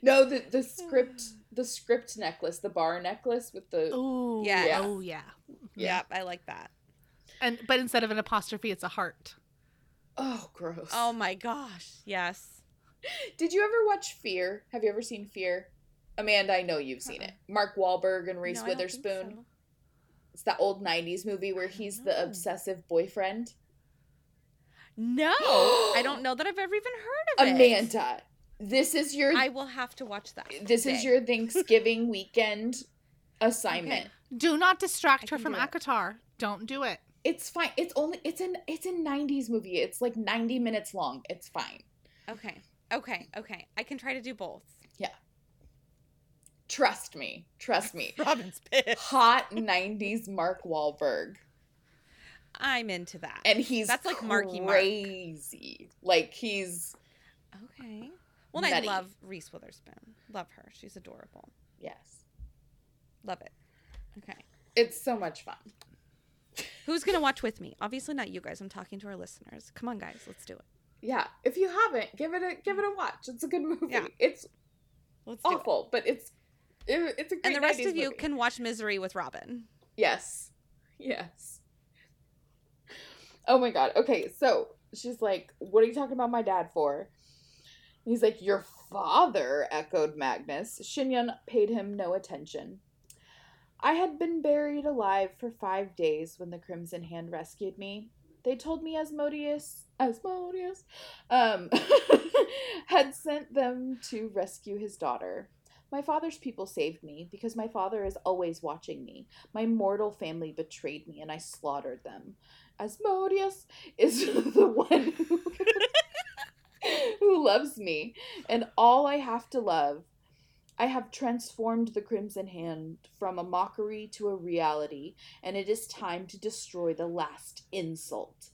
No, the the script the script necklace, the bar necklace with the Ooh. Yeah. Yeah. Oh yeah. yeah. Yep, I like that. And but instead of an apostrophe, it's a heart. Oh, gross. Oh my gosh. Yes. Did you ever watch Fear? Have you ever seen Fear? Amanda, I know you've seen it. Uh-uh. Mark Wahlberg and Reese No, I don't think Witherspoon. so. It's that old 90s movie where he's the obsessive boyfriend. No, I don't know that I've ever even heard of it. Amanda, this is your I will have to watch that. this is your Thanksgiving weekend assignment. Okay. Do not distract I her from do it. Akatar. Don't do it. It's fine. It's only it's an it's a 90s movie. It's like 90 minutes long. It's fine. Okay. Okay. Okay. I can try to do both. Trust me. Trust me. Robin's pissed. Hot 90s Mark Wahlberg. I'm into that. And he's That's like Marky Mark. crazy. Like he's okay. Well, and I love Reese Witherspoon. Love her. She's adorable. yes. Love it. Okay. It's so much fun. Who's gonna watch with me? Obviously not you guys. I'm talking to our listeners. Come on, guys. Let's do it. Yeah. If you haven't, give it a give it a watch. It's a good movie. Yeah. It's Let's do it. awful, but it's it, it's a great And the rest 90s of you movie. can watch Misery with Robin. Yes. Yes. Oh my god. Okay, so she's like, What are you talking about my dad for? He's like, Your father, echoed Magnus. Shinyun paid him no attention. I had been buried alive for five days when the Crimson Hand rescued me. They told me Asmodeus Asmodeus um had sent them to rescue his daughter. My father's people saved me because my father is always watching me. My mortal family betrayed me and I slaughtered them. Asmodeus is the one who, loves me, and all I have to love. I have transformed the Crimson Hand from a mockery to a reality, and it is time to destroy the last insult.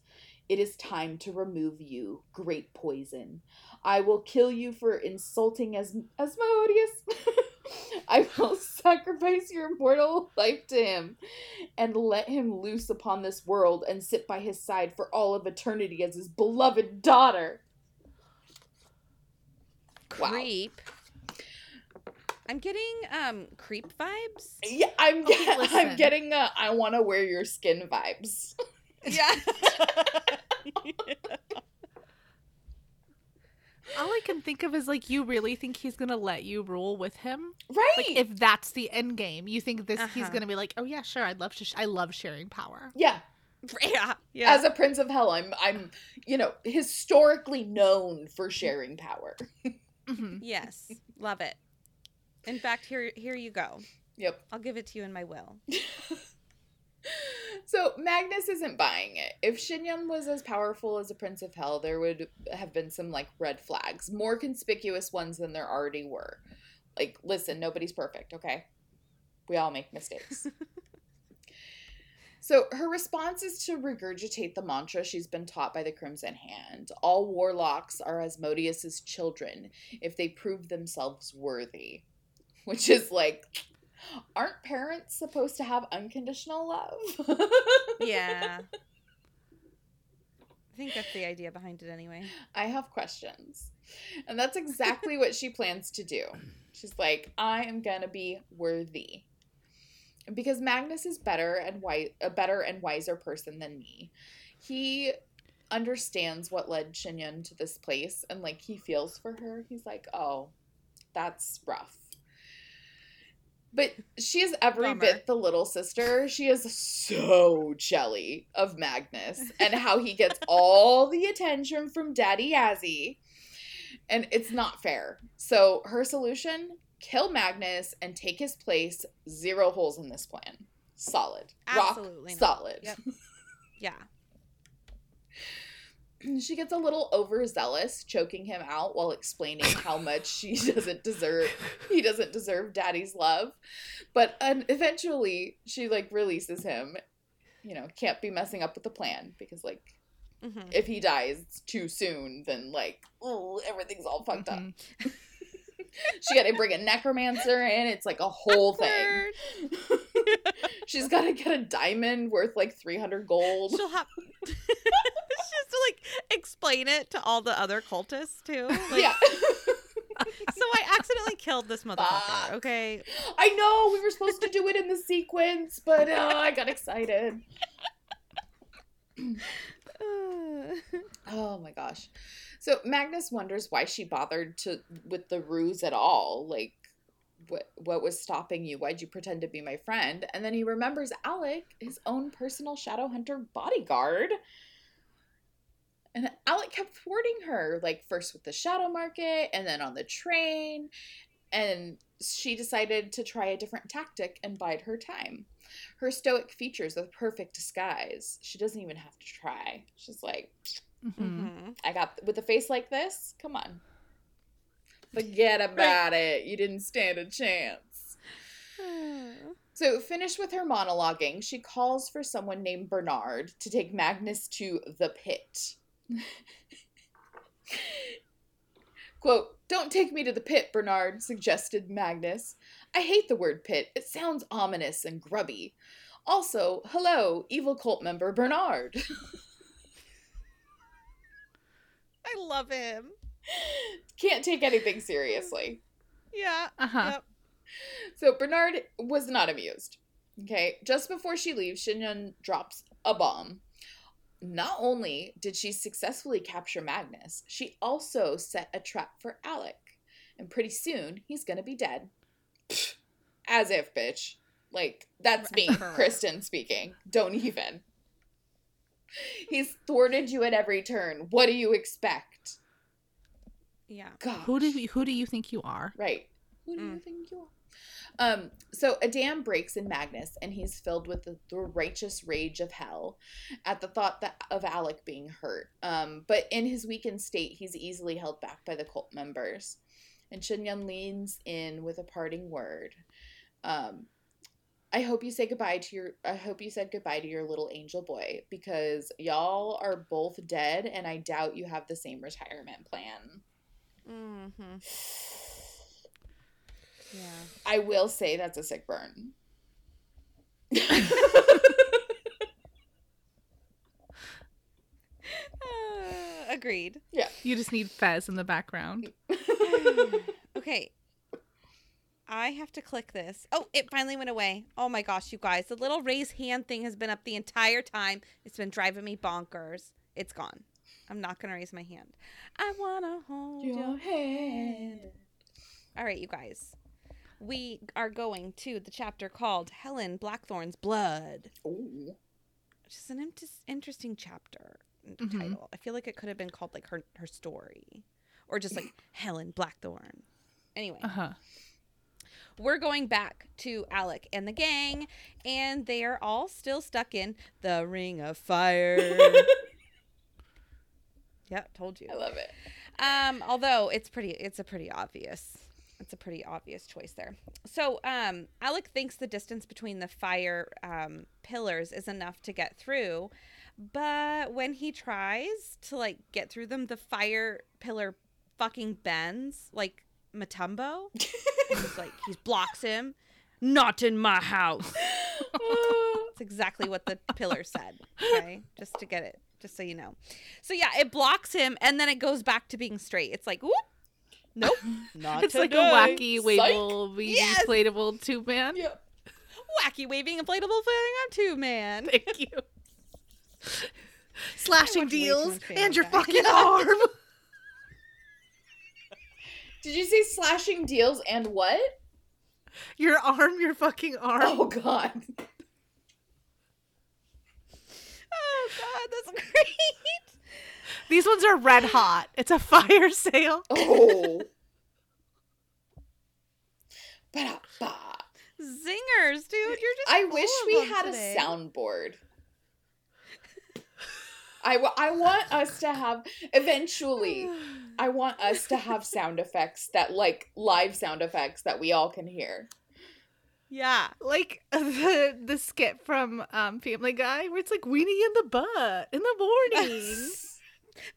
It is time to remove you, great poison. I will kill you for insulting as Asmodeus. I will sacrifice your mortal life to him and let him loose upon this world and sit by his side for all of eternity as his beloved daughter. Wow. Creep. I'm getting um creep vibes. Yeah, I'm get- I'm getting a I want to wear your skin vibes. Yeah. All I can think of is like, you really think he's gonna let you rule with him? Right. Like, if that's the end game, you think this he's Uh-huh. gonna be like, oh yeah, sure, I'd love to. Sh- I love sharing power. yeah. yeah. Yeah. As a prince of hell, I'm I'm you know, historically known for sharing power. Mhm. yes. Love it. In fact, here here you go. Yep. I'll give it to you in my will. So Magnus isn't buying it. If Shinyun was as powerful as a Prince of Hell, there would have been some like red flags, more conspicuous ones than there already were. Like, listen, nobody's perfect, okay? We all make mistakes. so her response is to regurgitate the mantra she's been taught by the Crimson Hand. All warlocks are Asmodeus's children if they prove themselves worthy. Which is like aren't parents supposed to have unconditional love? Yeah. I think that's the idea behind it anyway. I have questions. And that's exactly what she plans to do. She's like, I am going to be worthy. Because Magnus is better and wi- a better and wiser person than me. He understands what led Shinyun to this place and like he feels for her. He's like, "Oh, that's rough." But she is every Bummer. bit the little sister. She is so jelly of Magnus and how he gets all the attention from Daddy Yazzie. And it's not fair. So her solution kill Magnus and take his place. Zero holes in this plan. Solid. Absolutely Rock solid. Yep. Yeah. she gets a little overzealous, choking him out while explaining how much she doesn't deserve he doesn't deserve daddy's love. But uh, eventually she like releases him. You know, can't be messing up with the plan because like hmm if he dies too soon, then like oh everything's all fucked up. She got to bring a necromancer in. It's like a whole thing. She's got to get a diamond worth like three hundred gold. She'll have. she has to like explain it to all the other cultists too. Like, yeah. So I accidentally killed this motherfucker. Fuck. Okay. I know we were supposed to do it in the sequence, but uh, I got excited. Oh my gosh. So Magnus wonders why she bothered to with the ruse at all. Like what what was stopping you? Why'd you pretend to be my friend? And then he remembers Alec, his own personal shadow hunter bodyguard. And Alec kept thwarting her, like first with the shadow market and then on the train. And she decided to try a different tactic and bide her time. Her stoic features are the perfect disguise. She doesn't even have to try. She's like, Mhm. Mhm. I got with a face like this. Come on, forget about it. You didn't stand a chance. So, finished with her monologuing, she calls for someone named Bernard to take Magnus to the pit. Quote, Don't take me to the pit, Bernard, suggested Magnus. I hate the word pit. It sounds ominous and grubby. Also, hello, evil cult member Bernard. I love him. Can't take anything seriously. Yeah. Uh-huh. Yep. So Bernard was not amused. Okay, just before she leaves, Shinyun drops a bomb. Not only did she successfully capture Magnus, she also set a trap for Alec. And pretty soon, he's gonna be dead. As if, bitch. Like, that's me, Kristen speaking. Don't even. He's thwarted you at every turn. What do you expect? Yeah. God. Who do you, who do you think you are? Right. Who do you Mm. think you are? Um, so a dam breaks in Magnus, and he's filled with the, the righteous rage of hell at the thought that of Alec being hurt. Um, but in his weakened state, he's easily held back by the cult members. And Shinyun leans in with a parting word. Um, I hope you say goodbye to your. I hope you said goodbye to your little angel boy because y'all are both dead, and I doubt you have the same retirement plan. Mm-hmm. Yeah. I will say that's a sick burn. Uh, agreed. Yeah. You just need Fez in the background. okay. I have to click this. Oh, it finally went away. Oh my gosh, you guys. The little raise hand thing has been up the entire time. It's been driving me bonkers. It's gone. I'm not going to raise my hand. I want to hold your, hand. All right, you guys. We are going to the chapter called Helen Blackthorn's Blood, Ooh. which is an interesting chapter Mhm. title. I feel like it could have been called like her her story or just like Helen Blackthorn. Anyway, Uh huh. we're going back to Alec and the gang, and they are all still stuck in the Ring of Fire. yeah, told you. I love it. Um, although it's pretty, it's a pretty obvious, it's a pretty obvious choice there. So, um, Alec thinks the distance between the fire um, pillars is enough to get through, but when he tries to like get through them, the fire pillar fucking bends like Mutombo. he's like he blocks him. Not in my house. Oh. That's exactly what the pillar said. Okay, just to get it, just so you know. So yeah, it blocks him, and then it goes back to being straight. It's like, whoop, nope, not It's like a wacky, wavable, Yes. inflatable tube man. Yeah. wacky waving inflatable flying on two man. Thank you. Slashing watch way too deals and your fucking arm. Did you say slashing deals and what? Your arm, your fucking arm. Oh god. Oh god, that's great. These ones are red hot. It's a fire sale. Oh. Ba-da-ba. Zingers, dude. You're just I wish we had today. a soundboard. I, I want us to have eventually I want us to have sound effects that like live sound effects that we all can hear. Yeah. Like the the skit from um, Family Guy where it's like weenie in the butt in the morning.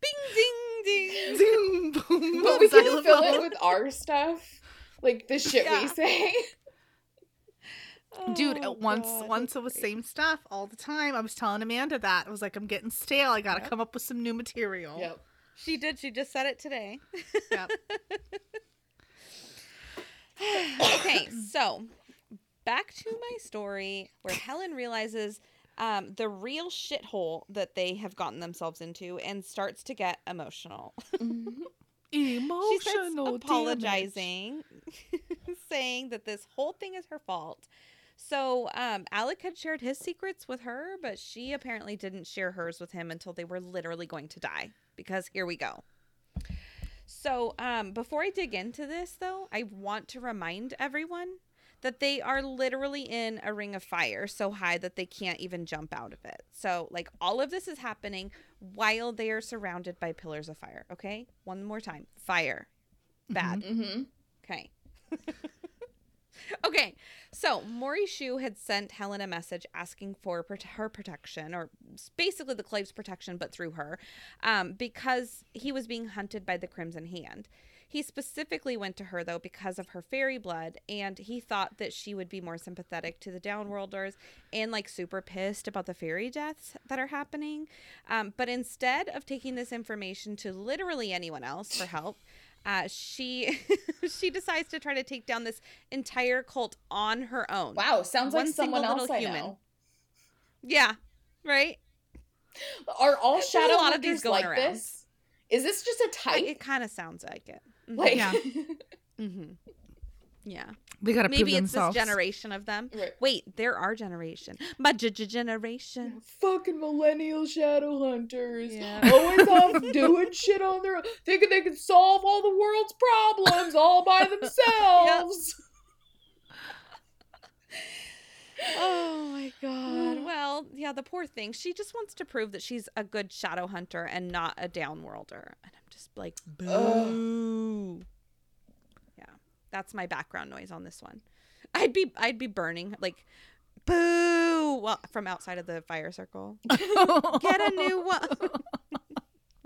Bing ding ding. Zoom, boom, But we can fill it with our stuff. Like the shit we Yeah. Say. Dude, Oh, once God, once it was great. same stuff all the time. I was telling Amanda that. I was like, I'm getting stale. I gotta Yep. come up with some new material. Yep. She did. She just said it today. Yep. okay, so back to my story where Helen realizes um, the real shithole that they have gotten themselves into and starts to get emotional. she starts Emotional damage. apologizing, saying that this whole thing is her fault. So, um, Alec had shared his secrets with her, but she apparently didn't share hers with him until they were literally going to die. Because here we go. So, um, before I dig into this, though, I want to remind everyone that they are literally in a ring of fire so high that they can't even jump out of it. So, like, all of this is happening while they are surrounded by pillars of fire. Okay? One more time fire. Bad. Mm-hmm. Okay. okay. So Mori Shu had sent Helen a message asking for prote- her protection, or basically the Clave's protection, but through her, um, because he was being hunted by the Crimson Hand. He specifically went to her, though, because of her fairy blood, and he thought that she would be more sympathetic to the Downworlders and, like, super pissed about the fairy deaths that are happening. Um, but instead of taking this information to literally anyone else for help, uh, she she decides to try to take down this entire cult on her own. Wow, sounds like One someone else I human. know. Yeah, right. Are all There's a shadow lot of these going like around. this? Is this just a type? it kind of sounds like it. Mhm. like, Yeah. mm-hmm. yeah. They gotta Maybe prove it's themselves. this generation of them. Right. Wait, there are generation, but j- j- generation. fucking millennial shadow hunters. Yeah. Always off doing shit on their own, thinking they can solve all the world's problems all by themselves. Oh my god. Well, yeah, the poor thing. She just wants to prove that she's a good shadow hunter and not a downworlder. And I'm just like, boo. Yeah. That's my background noise on this one. I'd be I'd be burning like boo well from outside of the fire circle. Get a new one.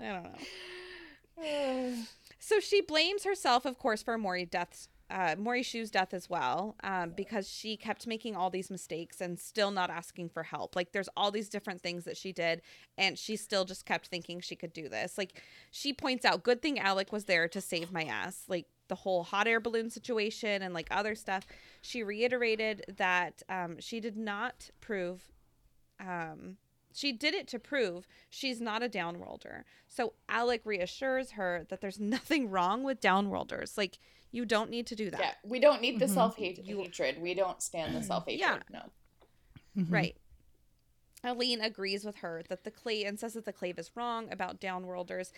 I don't know. So she blames herself, of course, for Mori death's uh, Mori Shu's death as well, um, because she kept making all these mistakes and still not asking for help. Like there's all these different things that she did, and she still just kept thinking she could do this. Like she points out, good thing Alec was there to save my ass. Like the whole hot air balloon situation and like other stuff. She reiterated that um, she did not prove um, she did it to prove she's not a downworlder. So Alec reassures her that there's nothing wrong with downworlders. Like you don't need to do that. yeah, we don't need the Mhm. self hatred. We don't stand the self hatred. Yeah. No. Mhm. Right. Aline agrees with her that the clave and says that the clave is wrong about downworlders,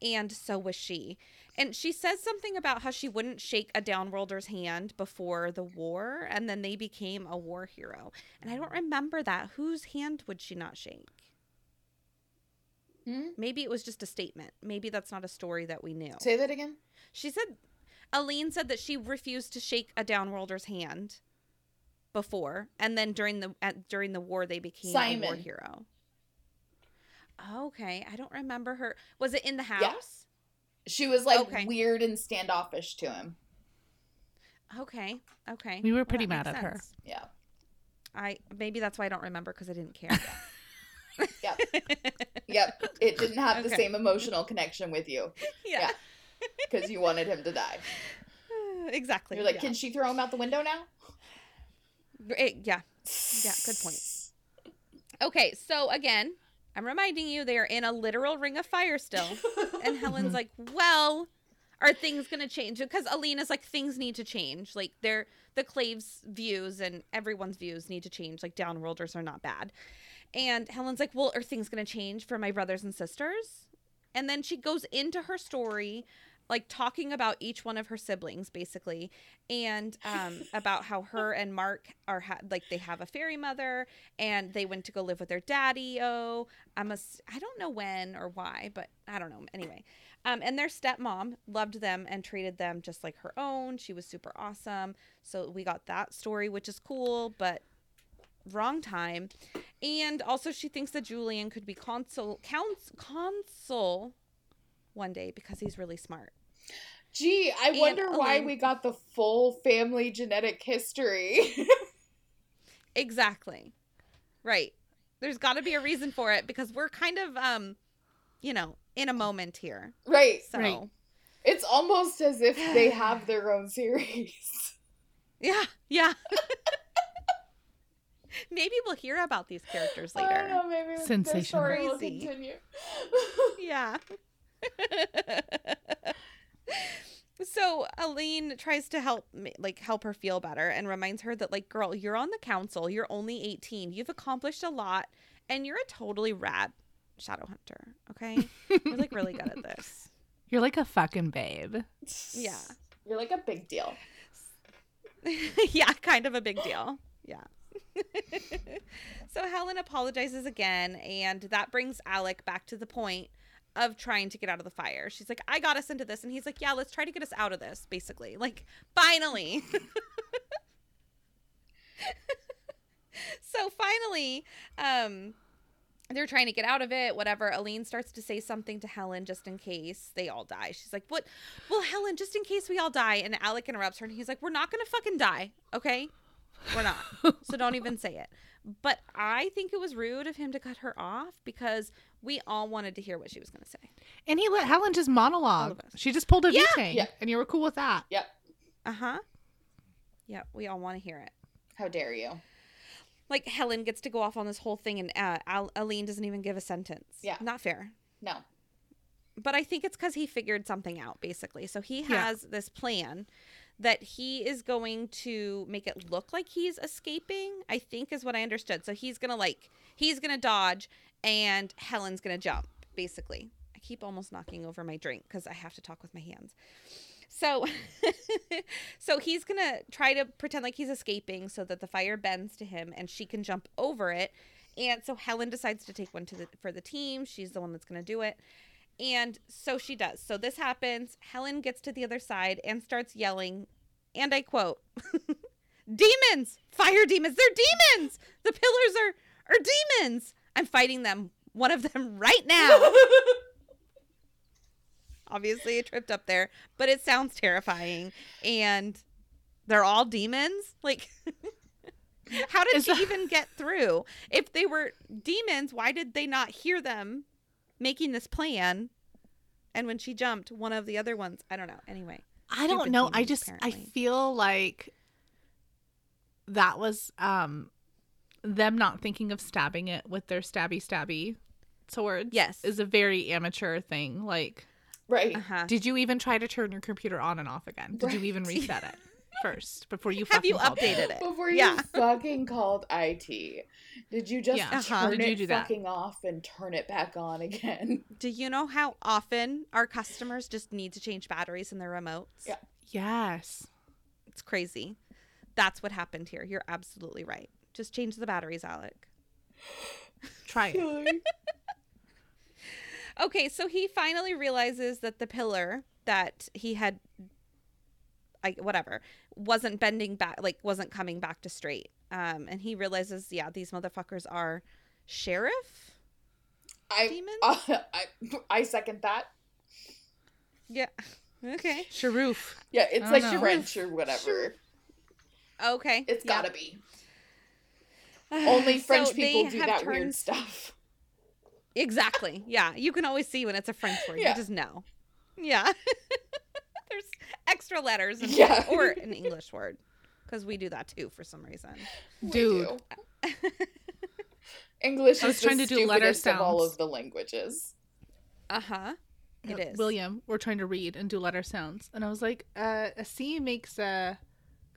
and so was she. And she says something about how she wouldn't shake a downworlder's hand before the war, and then they became a war hero. And I don't remember that. Whose hand would she not shake? Hmm? Maybe it was just a statement. Maybe that's not a story that we knew. Say that again. She said, Aline said that she refused to shake a downworlder's hand before, and then during the at, during the war they became a war hero. Okay, I don't remember her. Was it in the house? She was like Okay. weird and standoffish to him. Okay, okay. We were pretty that mad makes at her. Yeah. I maybe that's why I don't remember because I didn't care. Yep. Yep. It didn't have the same emotional connection with you yeah, because you wanted him to die. exactly. You're like, yeah. can she throw him out the window now? Eh, yeah. Yeah, good point. Okay, so again, I'm reminding you they are in a literal ring of fire still. And Helen's like, Well, are things gonna change? Because Alina's like things need to change. Like they're the Claves' views and everyone's views need to change. Like downworlders are not bad. And Helen's like, well, are things gonna change for my brothers and sisters? And then she goes into her story, like talking about each one of her siblings, basically, and um, about how her and Mark are ha- like they have a fairy mother, and they went to go live with their daddy. Oh, I'm a I don't know when or why, but I don't know. Anyway, um, and their stepmom loved them and treated them just like her own. She was super awesome. So we got that story, which is cool, but wrong time. And also, she thinks that Julian could be consul, couns, consul one day because he's really smart. Gee, I And wonder why we got the full family genetic history. Exactly. Right. There's got to be a reason for it because we're kind of, um, you know, in a moment here. right. So, Right. It's almost as if they have their own series. yeah, yeah. Maybe we'll hear about these characters I don't later. know, maybe the Sensational. story will Crazy. continue. Yeah. So Aline tries to help ma- like help her feel better and reminds her that like girl, you're on the council, you're only 18. You've accomplished a lot and you're a totally rad shadow hunter, okay? You're like really good at this. You're like a fucking babe. Yeah. You're like a big deal. yeah, kind of a big deal. Yeah. so Helen apologizes again, and that brings Alec back to the point of trying to get out of the fire. She's like, I got us into this. And he's like, Yeah, let's try to get us out of this, basically. Like, finally. so finally, um, they're trying to get out of it, whatever. Aline starts to say something to Helen just in case they all die. She's like, What? Well, Helen, just in case we all die. And Alec interrupts her and he's like, We're not going to fucking die, okay? We're not. so don't even say it. But I think it was rude of him to cut her off because we all wanted to hear what she was going to say. And he let Helen just monologue. She just pulled a Yeah. V-Tang, Yeah. and you were cool with that. Yep. Uh huh. Yeah, we all want to hear it. How dare you? Like Helen gets to go off on this whole thing, and uh, Al- Aline doesn't even give a sentence. Yeah. not fair. No. but I think it's because he figured something out, basically. So he Yeah. has this plan that he is going to make it look like he's escaping, I think is what I understood. So he's going to like, he's going to dodge and Helen's going to jump, basically. I keep almost knocking over my drink because I have to talk with my hands. So, so he's gonna try to pretend like he's escaping so that the fire bends to him and she can jump over it. And so Helen decides to take one to the for the team. She's the one that's gonna do it. And so she does. So this happens. Helen gets to the other side and starts yelling, and I quote, "Demons! Fire demons! They're demons! The pillars are are demons! I'm fighting them. One of them right now." Obviously, it tripped up there, but it sounds terrifying. And they're all demons? Like, how did Is she that- even get through? If they were demons, why did they not hear them making this plan? And when she jumped, one of the other ones, I don't know. Anyway, I don't Stupid know. I demons, just I feel like that was um them not thinking of stabbing it with their stabby stabby swords. Yes. is a very amateur thing. Like, Right. uh huh. did you even try to turn your computer on and off again? Did you even reset it first before you Have you fucking called it? updated it? Before you Yeah. fucking called IT, did you just Yeah. Uh-huh. turn Did you it do that? fucking off and turn it back on again? Do you know how often our customers just need to change batteries in their remotes? Yeah. Yes. It's crazy. That's what happened here. You're absolutely right. Just change the batteries, Alec. Try it. Okay, so he finally realizes that the pillar that he had I whatever wasn't bending back like wasn't coming back to straight. Um and he realizes yeah, these motherfuckers are sheriff? I, Demons? uh, I I second that. Yeah. Okay. Sharoof. Yeah, it's like don't know. French or whatever. Okay. It's yeah. gotta be. Only French they people do have that weird stuff. Exactly. Yeah. You can always see when it's a French word. Yeah. You just know. Yeah. There's extra letters in Yeah. or an English word because we do that too for some reason. Dude. English I was is trying the to do letter stupidest of all of the languages. Uh huh. It uh, is. William, we're trying to read and do letter sounds, and I was like, uh, a C makes a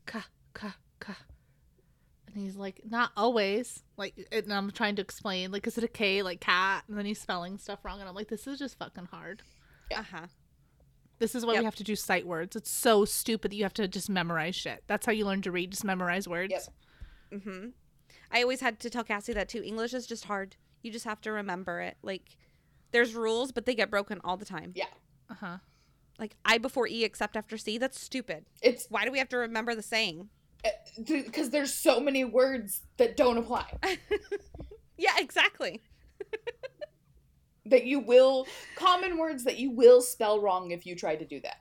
ka ka ka, and he's like, not always. Like, and I'm trying to explain, like, is it a K, like cat, and then he's spelling stuff wrong, and I'm like, this is just fucking hard. Uh huh. This is why Yep. we have to do sight words. It's so stupid that you have to just memorize shit. That's how you learn to read, just memorize words. Yep. Mm-hmm. I always had to tell Cassie that too. English is just hard. You just have to remember it. Like, there's rules, but they get broken all the time. Yeah. Uh huh. Like I before E except after C. That's stupid. It's Why do we have to remember the saying? because there's so many words that don't apply Yeah, exactly. that you will common words that you will spell wrong if you try to do that.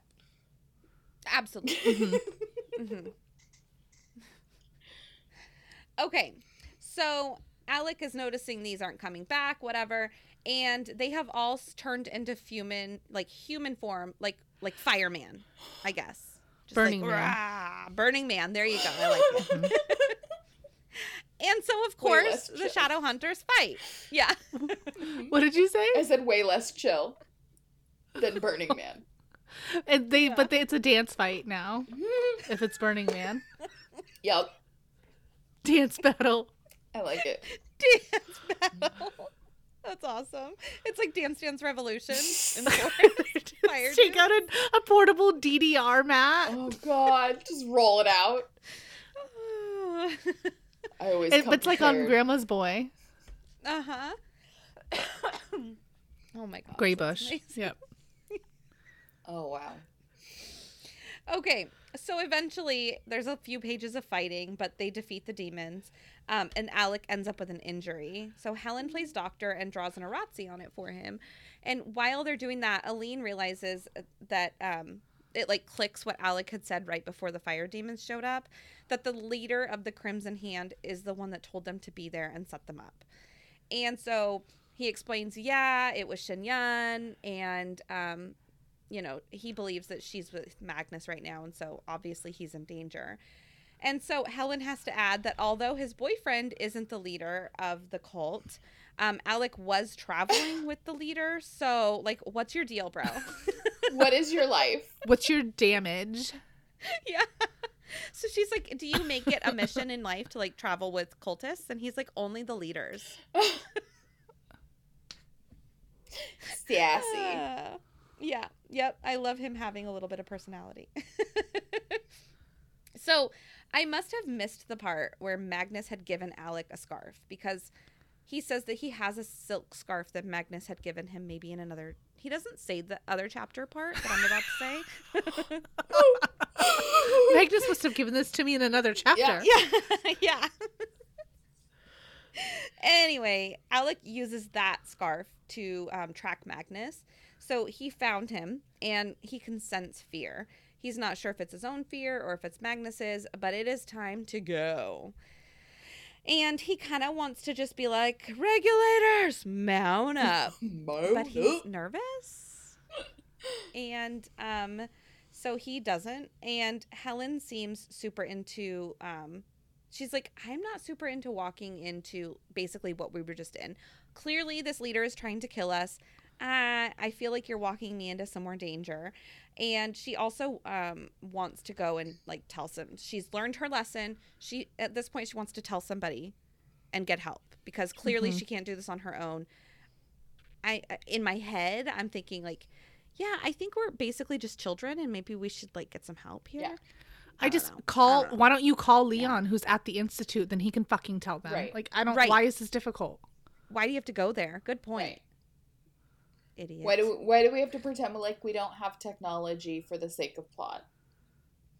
Absolutely. hmm Okay, so Alec is noticing these aren't coming back, whatever, and they have all turned into human, like human form, like like fireman, I guess. Just Burning like, Man. Burning Man. There you go. I like it. and so, of course, the chill. Shadow Hunters fight. Yeah. What did you say? I said way less chill than Burning Man. And they, Yeah. but they, it's a dance fight now. If it's Burning Man, Yep, dance dance battle. I like it. Dance battle. That's awesome. It's like Dance Dance Revolution. in Fire Take out a, a portable DDR mat. Oh God, just roll it out. I always. It- come it's like on. Grandma's Boy. Uh huh. oh my god. Gray Bush. amazing. Yep. Oh wow. Okay, so eventually there's a few pages of fighting, but they defeat the demons, um, and Alec ends up with an injury. So Helen plays doctor and draws an iratze on it for him. And while they're doing that, Aline realizes that um, it like clicks what Alec had said right before the fire demons showed up, that the leader of the Crimson Hand is the one that told them to be there and set them up. And so he explains, yeah, it was Shinyun, and um, you know, he believes that she's with Magnus right now, and so obviously he's in danger. And so Helen has to add that although his boyfriend isn't the leader of the cult, um, Alec was traveling with the leader. So, like, what's your deal, bro? What is your life? What's your damage? yeah. So she's like, Do you make it a mission in life to like travel with cultists? And he's like, Only the leaders. Sassy. Uh, yeah. Yep. I love him having a little bit of personality. so I must have missed the part where Magnus had given Alec a scarf because he says that he has a silk scarf that Magnus had given him maybe in another. He doesn't say the other chapter part that I'm about to say. Magnus must have given this to me in another chapter. yeah. yeah. anyway, Alec uses that scarf to um, track Magnus. So he found him and he can sense fear. He's not sure if it's his own fear or if it's Magnus's, but it is time to go. And he kind of wants to just be like, regulators, mount up. But he's nervous. And um so he doesn't. And helen seems super into um she's like i'm not super into walking into basically what we were just in. Clearly this leader is trying to kill us uh, i feel like you're walking me into some more danger and she also um wants to go and like tell some she's learned her lesson she at this point she wants to tell somebody and get help because clearly Mhm. she can't do this on her own I in my head I'm thinking like, yeah, I think we're basically just children and maybe we should like get some help here. Yeah. I don't just know. I call. don't. Why don't you call Leon, who's at the institute? Then he can fucking tell them. Right. Like I don't. Right. Why is this difficult? Why do you have to go there? Good point. Right. Idiot. Why do why do we have to pretend like we don't have technology for the sake of plot?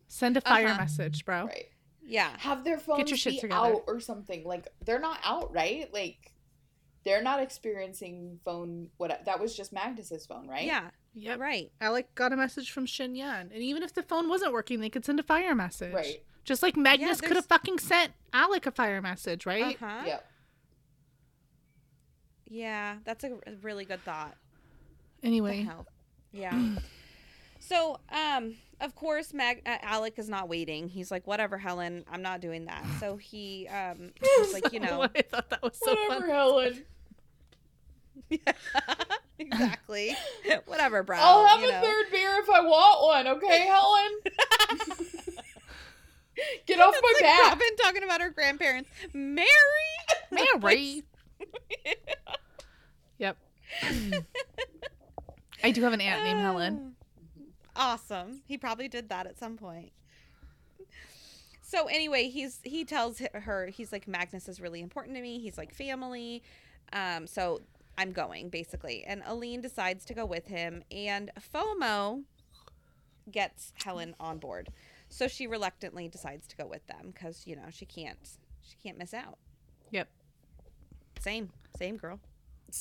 Send a fire Uh-huh. message, bro. Right. yeah. Have their phones your shit be together. out or something. Like they're not out, right? Like they're not experiencing phone what that was just Magnus's phone, right? Yeah. Yeah. Right. Alec got a message from Shinyun, and even if the phone wasn't working, they could send a fire message. Right. Just like Magnus could have fucking sent Alec a fire message, right? Uh-huh. Yep. Yeah, that's a r- really good thought. The Anyway, hell? Yeah. so, um, of course, Mag- uh, Alec is not waiting. He's like, "Whatever, Helen, I'm not doing that." So he, um, he's like, you know, I thought that was so Whatever, fun. Helen. Yeah, exactly. Whatever, bro. I'll have you a know. third beer if I want one, okay, Helen? Get off my It's like back. Robin talking about her grandparents. Mary. Mary. yep. I do have an aunt named Helen. Awesome. He probably did that at some point. So anyway, he's he tells her he's like Magnus is really important to me. He's like family. Um so I'm going basically. And Aline decides to go with him and FOMO gets Helen on board. So she reluctantly decides to go with them cuz you know, she can't she can't miss out. Yep. Same. Same girl.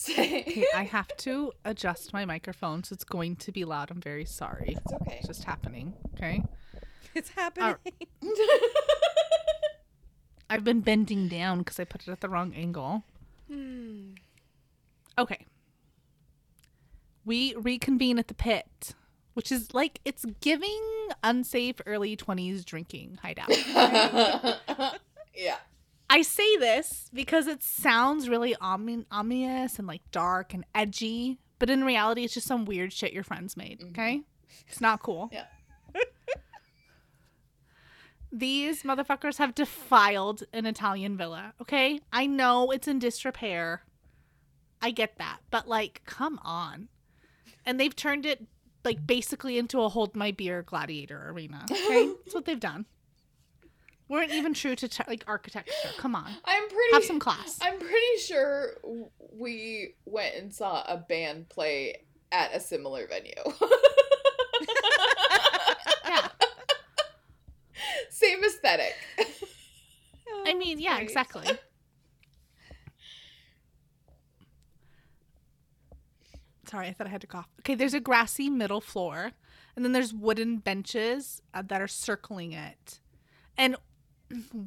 Okay, I have to adjust my microphone, so it's going to be loud. I'm very sorry. It's okay. It's just happening. Okay. It's happening. I've been bending down because I put it at the wrong angle. Hmm. Okay. We reconvene at the pit, which is like it's giving unsafe early 20s drinking hideout. yeah. I say this because it sounds really omin- ominous and like dark and edgy, but in reality, it's just some weird shit your friends made. Mm-hmm. Okay, it's not cool. Yeah. These motherfuckers have defiled an Italian villa. Okay, I know it's in disrepair. I get that, but like, come on. And they've turned it like basically into a hold my beer gladiator arena. Okay, that's what they've done. Weren't even true to t- like architecture. Come on, I'm pretty have some class. I'm pretty sure we went and saw a band play at a similar venue. Yeah. Same aesthetic. I mean, yeah, Great. exactly. Sorry, I thought I had to cough. Okay, there's a grassy middle floor, and then there's wooden benches uh, that are circling it. And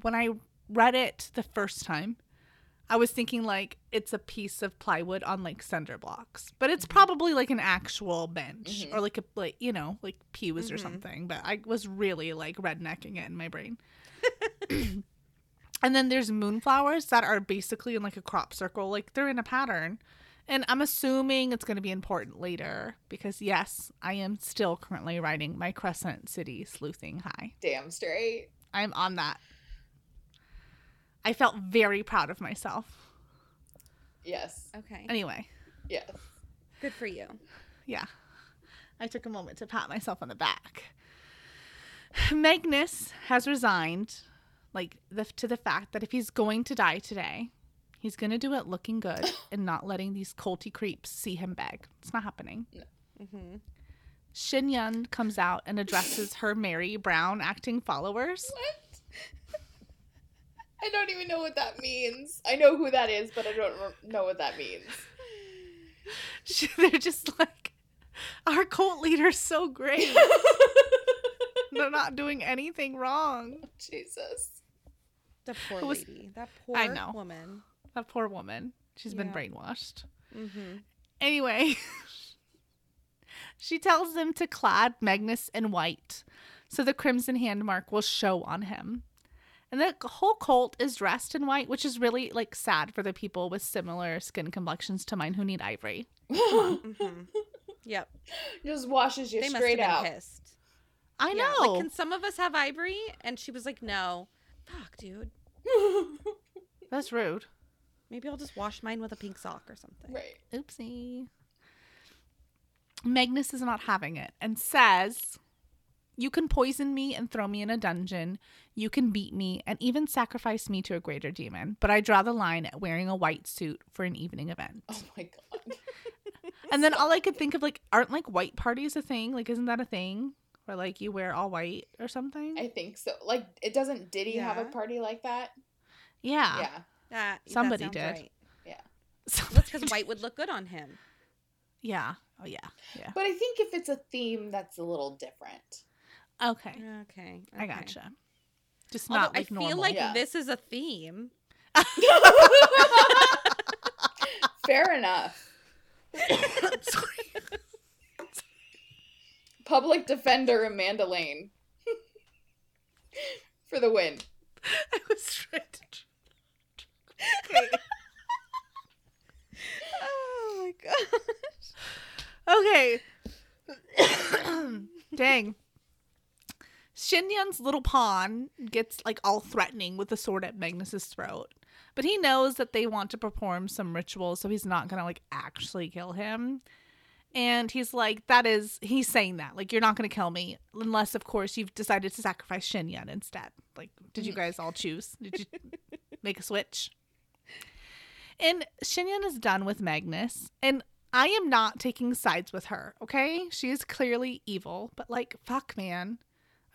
when I read it the first time, I was thinking like it's a piece of plywood on like cinder blocks, but it's probably like an actual bench Mhm. or like a like you know like pews or Mhm. something. But I was really like rednecking it in my brain. and then there's moonflowers that are basically in like a crop circle, like they're in a pattern. And I'm assuming it's going to be important later because yes, I am still currently writing my Crescent City sleuthing high. Damn straight. I'm on that. I felt very proud of myself. Yes. Okay. Anyway, Yes. Good for you. yeah. I took a moment to pat myself on the back. Magnus has resigned like the, to the fact that if he's going to die today, he's going to do it looking good and not letting these culty creeps see him beg. It's not happening. Mm-hmm. Shinyun comes out and addresses her Mary Brown acting followers. What? I don't even know what that means. I know who that is, but I don't know what that means. They're just like, our cult leader's so great. They're not doing anything wrong. Jesus. The poor It was- lady. That poor I know. woman. That poor woman. She's been brainwashed. Mm-hmm. Anyway, she tells them to clad Magnus in white so the crimson hand mark will show on him. And the whole cult is dressed in white, which is really like sad for the people with similar skin complexions to mine who need ivory. Mm-hmm. Yep. Just washes you They must straight have out. pissed. I Yeah, know. Like, can some of us have ivory? And she was like, no. Fuck, dude. That's rude. Maybe I'll just wash mine with a pink sock or something. right. Oopsie. Magnus is not having it and says, You can poison me and throw me in a dungeon. You can beat me and even sacrifice me to a greater demon. But I draw the line at wearing a white suit for an evening event. Oh my god. And then all I could think of, like, aren't like white parties a thing? Like, isn't that a thing? Where like you wear all white or something? I think so. Like, it doesn't Diddy have a party like that? yeah. Yeah. That, that Somebody sounds did. Right. Somebody That's because white would look good on him. Yeah. Oh, yeah. Yeah. But I think if it's a theme, that's a little different. Okay. Okay. I gotcha. Just Although not like I feel like Yeah. this is a theme. Fair enough. Sorry. Public defender Amanda Lane. For the win. I was trying to. Okay. Oh my gosh. Okay. Dang. Shinyun's little pawn gets like all threatening with the sword at Magnus's throat. But he knows that they want to perform some ritual, so he's not gonna like actually kill him. And he's like, that is he's saying that. Like, you're not gonna kill me. Unless of course you've decided to sacrifice Shinyun instead. Like, did you guys all choose? Did you make a switch? And Shinyun is done with Magnus, and I am not taking sides with her, okay? She is clearly evil, but like, fuck, man.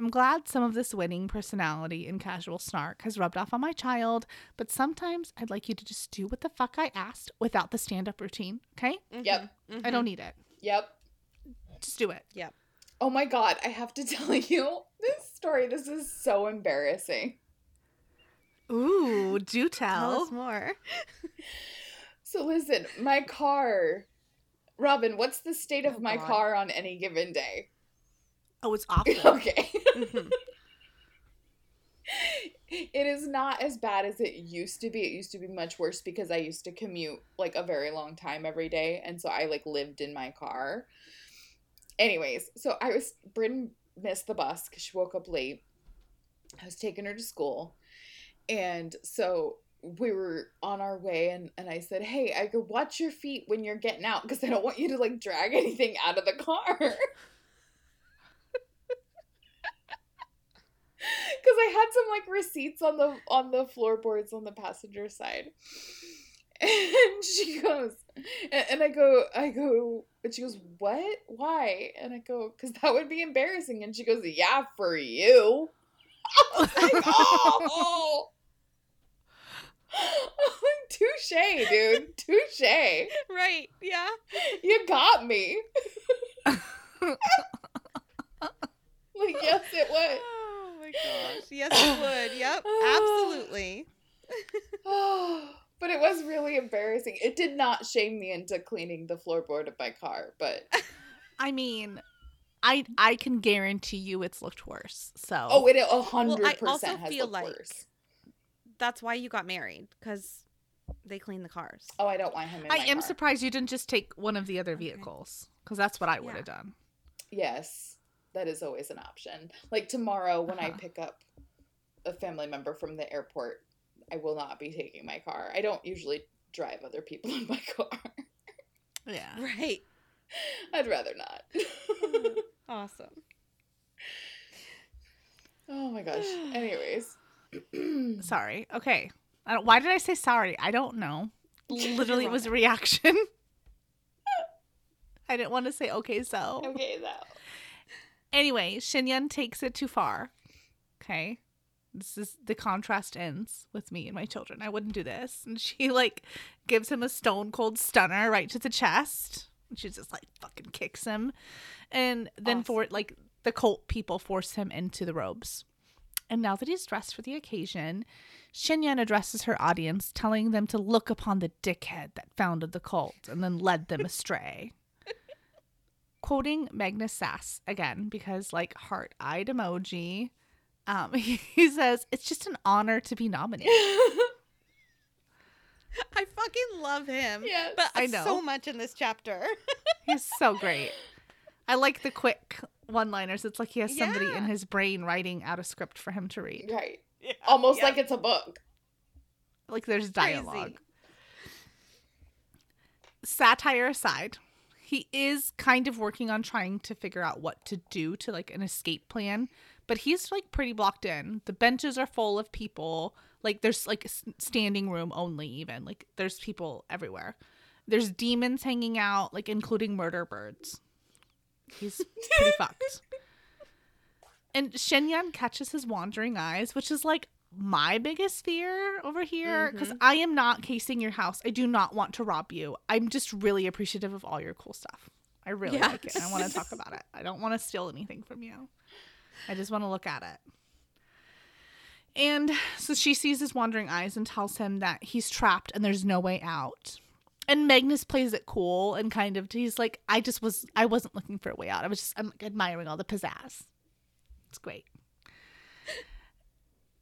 I'm glad some of this winning personality and casual snark has rubbed off on my child, but sometimes I'd like you to just do what the fuck I asked without the stand up routine, okay? Mm-hmm. Yep. I don't mm-hmm. need it. Yep. Just do it. Yep. Oh my god, I have to tell you this story. This is so embarrassing. Ooh, do Tell tell. us more. So listen, my car. Robin, what's the state of Oh, my God. car on any given day? Oh, it's awful. Okay. Mhm. it is not as bad as it used to be. It used to be much worse because I used to commute like a very long time every day, and so I like lived in my car. Anyways, so I was Bryn missed the bus because she woke up late. I was taking her to school, and so we were on our way, and and I said, "Hey, I could watch your feet when you're getting out because I don't want you to like drag anything out of the car." Because I had some like receipts on the on the floorboards on the passenger side. And she goes, and, and I go, I go, and she goes, what? Why? And I go, because that would be embarrassing. And she goes, yeah, for you. Like, oh, touche, dude, touche. right. Yeah. You got me. like, yes, it would. Oh my gosh. Yes, it would. Yep. Absolutely. but it was really embarrassing. It did not shame me into cleaning the floorboard of my car, but I mean, I I can guarantee you it's looked worse. So oh, it a hundred I also percent has feel looked like- worse. That's why you got married because they clean the cars. Oh, I don't want him in I my am car. surprised you didn't just take one of the other Okay. vehicles because that's what I would Yeah. have done. Yes, that is always an option. Like tomorrow when I Uh-huh. pick up a family member from the airport, I will not be taking my car. I don't usually drive other people in my car. Yeah. Right. I'd rather not. Awesome. oh my gosh. Anyways. Sorry. Okay. I don't, why did I say sorry? I don't know. Literally, it was a reaction. I didn't want to say okay, so. okay, though. Anyway, Shinyun takes it too far. Okay. This is the contrast ends with me and my children. I wouldn't do this. And she like gives him a stone cold stunner right to the chest. And she just like fucking kicks him. And then for like the cult people force him into the robes. And now that he's dressed for the occasion, Shinyun addresses her audience, telling them to look upon the dickhead that founded the cult and then led them astray quoting Magnus Sass again because like heart eyed emoji. Um, he says it's just an honor to be nominated. I fucking love him. Yes. But I know. so much in this chapter. He's so great. I like the quick one liners. It's like he has somebody in his brain writing out a script for him to read. right. Almost like it's a book. Like there's Crazy. dialogue. Satire aside, he is kind of working on trying to figure out what to do to like an escape plan, but he's like pretty blocked in. The benches are full of people. Like there's like standing room only even. Like there's people everywhere. There's demons hanging out, like including murder birds. He's pretty fucked. And Shinyun catches his wandering eyes, which is like my biggest fear over here mm-hmm. because I am not casing your house. I do not want to rob you. I'm just really appreciative of all your cool stuff. I really Yeah. like it. I want to talk about it. I don't want to steal anything from you. I just want to look at it. And so she sees his wandering eyes and tells him that he's trapped and there's no way out. And Magnus plays it cool and kind of he's like, I just was I wasn't looking for a way out. I was just I'm admiring all the pizzazz. It's great.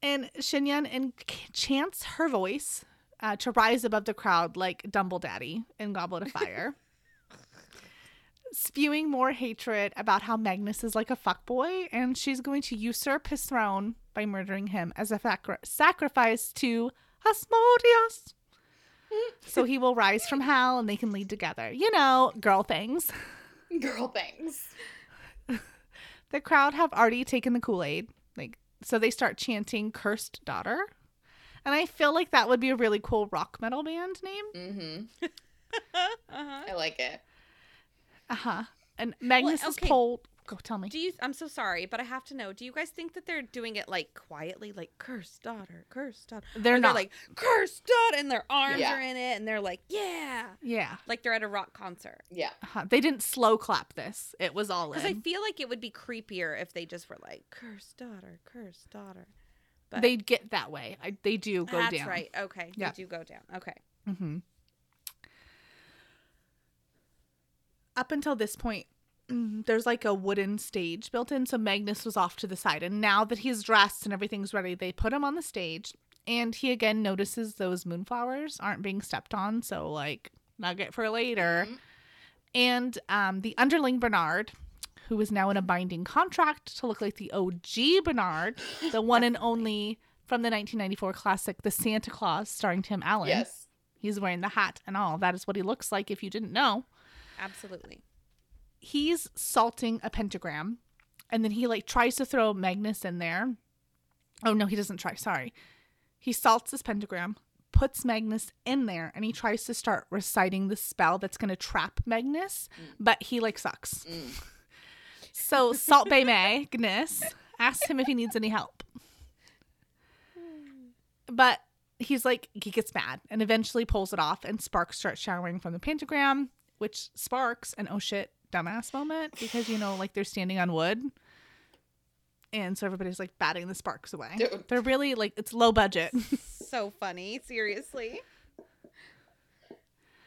And Shinyun enchants her voice uh, to rise above the crowd like Dumble Daddy in Goblet of Fire. spewing more hatred about how Magnus is like a fuckboy and she's going to usurp his throne by murdering him as a sacri- sacrifice to Asmodeus. so he will rise from hell and they can lead together. You know, girl things. Girl things. The crowd have already taken the Kool Aid. Like, so they start chanting "Cursed Daughter," and I feel like that would be a really cool rock metal band name. Mm-hmm. uh-huh. I like it. Uh huh. And Magnus is okay. pulled. Go tell me. Do you? I'm so sorry, but I have to know. Do you guys think that they're doing it like quietly, like "cursed daughter, cursed daughter"? They're Or not. like "cursed daughter," and their arms Yeah. are in it, and they're like, "Yeah," yeah. like they're at a rock concert. Yeah. Uh-huh. They didn't slow clap this. It was all Because I feel like it would be creepier if they just were like "cursed daughter, cursed daughter." But They get that way. I, they do go that's down. right. Okay, Yeah. they do go down. Okay. Mm-hmm. Up until this point, mm, there's like a wooden stage built in, so Magnus was off to the side. And now that he's dressed and everything's ready, they put him on the stage. And he again notices those moonflowers aren't being stepped on, so like nugget for later. Mhm. And um, the underling Bernard, who is now in a binding contract to look like the OG Bernard, the one and only from the 1994 classic, The Santa Claus, starring Tim Allen. Yes. He's wearing the hat and all. That is what he looks like if you didn't know. Absolutely. He's salting a pentagram and then he like tries to throw Magnus in there. Oh no, he doesn't try. Sorry. He salts his pentagram, puts Magnus in there, and he tries to start reciting the spell that's going to trap Magnus, but he like sucks. Mm. So Salt Bae Magnus asks him if he needs any help. But he's like, he gets mad and eventually pulls it off, and sparks start showering from the pentagram, which sparks an oh shit, dumbass moment because, you know, like they're standing on wood. And so everybody's like batting the sparks away. Dude. They're really like, it's low budget. so funny. Seriously.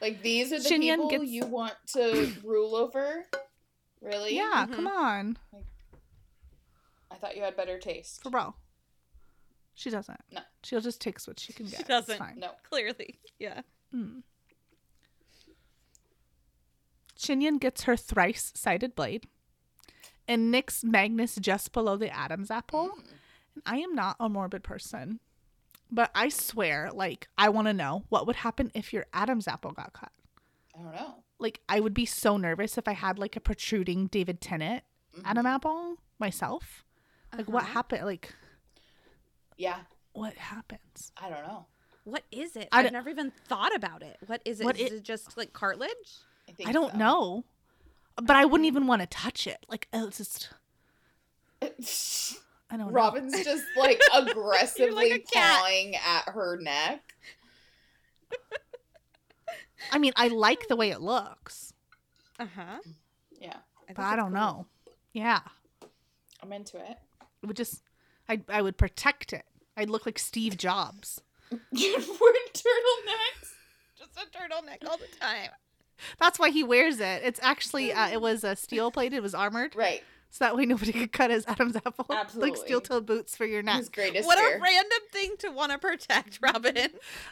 Like these are the Shinyun people gets- you want to rule over? Really? yeah, Mhm. come on. I thought you had better taste. For real. She doesn't. No. She'll just take what she can get. She doesn't. fine. No. Clearly. Yeah. Mm. Shinyun gets her thrice sided blade and nicks Magnus just below the Adam's apple. And I am not a morbid person, but I swear, like, I want to know what would happen if your Adam's apple got cut. I don't know. Like, I would be so nervous if I had like a protruding David Tennant Mhm. Adam apple myself. Like, what Uh-huh. happened? Like, Yeah. what happens? I don't know. What is it? I I've never even thought about it. What is it? What Is it- it just like cartilage? I think I don't so. know. But I wouldn't even want to touch it. Like, oh, it's just, I don't know. Robin's just like aggressively a cat. pawing at her neck. I mean, I like the way it looks, Uh huh. Yeah. but I don't know. Yeah, I'm into it. it would just, I, I would protect it. I'd look like Steve Jobs. You'd wear turtlenecks. Just a turtleneck all the time. That's why he wears it. It's actually, uh, it was a steel plated. It was armored, Right. so that way nobody could cut his Adam's apple. Absolutely. like steel toed boots for your neck. His greatest What fear. a random thing to want to protect, Robin.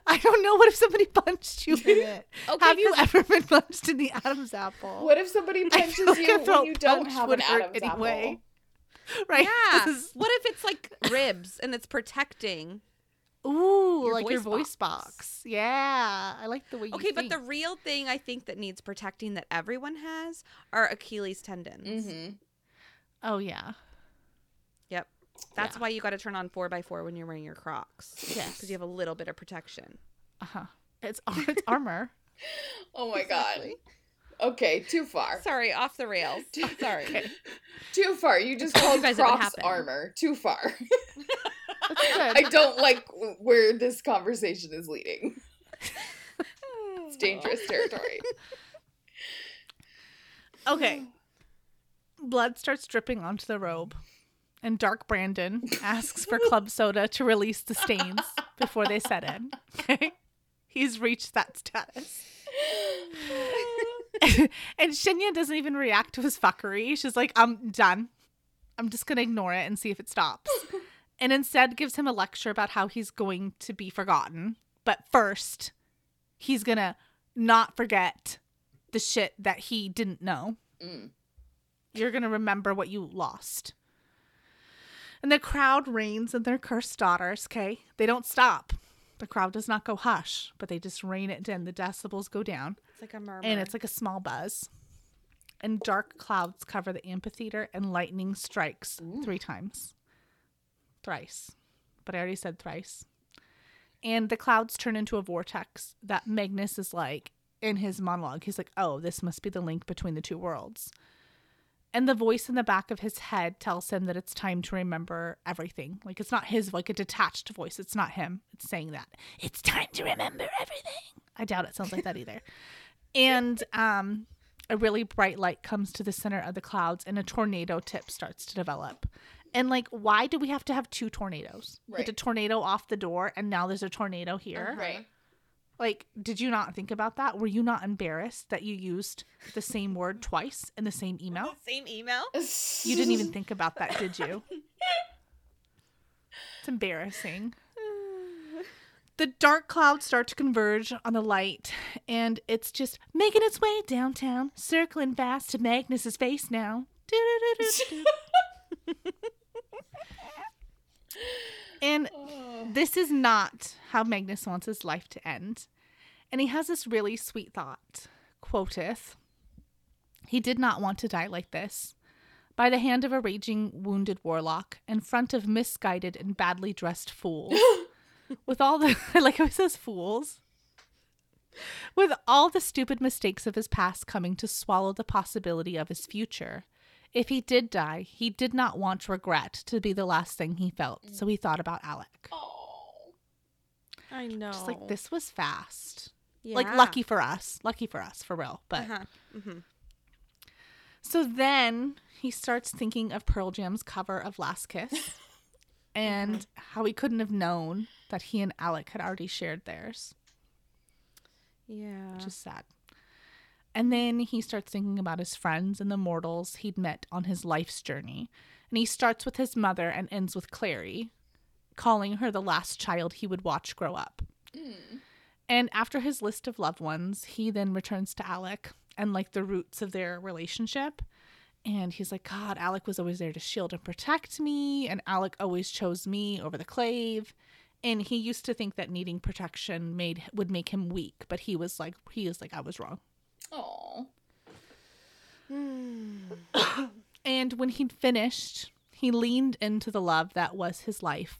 I don't know. What if somebody punched you in it? Okay, Have you ever been punched in the Adam's apple? What if somebody I punches feel like you a when you don't have an hurt Adam's anyway. apple? Right? Yeah. Is- What if it's like ribs and it's protecting? Ooh, Your like your voice voice box. Yeah, I like the way you Okay, but think. the real thing I think that needs protecting that everyone has are Achilles tendons. Mm-hmm. Oh yeah. Yep. That's Yeah. why you got to turn on 4x4 when you're wearing your Crocs. Yes. Because you have a little bit of protection. Uh huh. It's it's armor. Oh my god. Okay, too far. Sorry, off the rails. Sorry. Okay. Too far. You just told you called guys Crocs armor. Too far. I don't like where this conversation is leading. It's dangerous territory. Okay. Blood starts dripping onto the robe, and Dark Brandon asks for club soda to release the stains before they set in. Okay. He's reached that status. and Shinyun doesn't even react to his fuckery. She's like, I'm done. I'm just going to ignore it and see if it stops. And instead gives him a lecture about how he's going to be forgotten. But first, he's going to not forget the shit that he didn't know. Mm. You're going to remember what you lost. And the crowd reigns in their cursed daughters, okay? They don't stop. The crowd does not go hush, but they just rein it in. The decibels go down, It's like a murmur. and it's like a small buzz. And dark clouds cover the amphitheater, and lightning strikes three times. Thrice. But I already said thrice. And the clouds turn into a vortex that Magnus is like in his monologue. He's like, oh, this must be the link between the two worlds. And the voice in the back of his head tells him that it's time to remember everything. Like it's not his like a detached voice. It's not him. It's saying that. It's time to remember everything. I doubt it sounds like that either. And um a really bright light comes to the center of the clouds and a tornado tip starts to develop. And like why do we have to have two tornadoes? Like a tornado off the door and now there's a tornado here. Uh-huh. Right. Like, did you not think about that? Were you not embarrassed that you used the same word twice in the same email? the same email. You didn't even think about that, did you? It's embarrassing. The dark clouds start to converge on the light, and it's just making its way downtown, circling fast to Magnus's face now. And oh. this is not how Magnus wants his life to end. And he has this really sweet thought. Quoteth, he did not want to die like this. By the hand of a raging, wounded warlock, in front of misguided and badly dressed fools. With all the, I like how he says fools. With all the stupid mistakes of his past coming to swallow the possibility of his future. If he did die, he did not want regret to be the last thing he felt, so he thought about Alec. Oh. I know. Just like this was fast. Yeah. Like lucky for us. Lucky for us, for real. But Uh-huh. hmm so then he starts thinking of Pearl Jam's cover of Last Kiss and how he couldn't have known that he and Alec had already shared theirs, Yeah. which is sad. And then he starts thinking about his friends and the mortals he'd met on his life's journey. And he starts with his mother and ends with Clary, calling her the last child he would watch grow up. Hmm. And after his list of loved ones, he then returns to Alec and like the roots of their relationship. And he's like, God, Alec was always there to shield and protect me. And Alec always chose me over the clave. And he used to think that needing protection made would make him weak, but he was like, he is like, I was wrong. Oh. And when he'd finished, he leaned into the love that was his life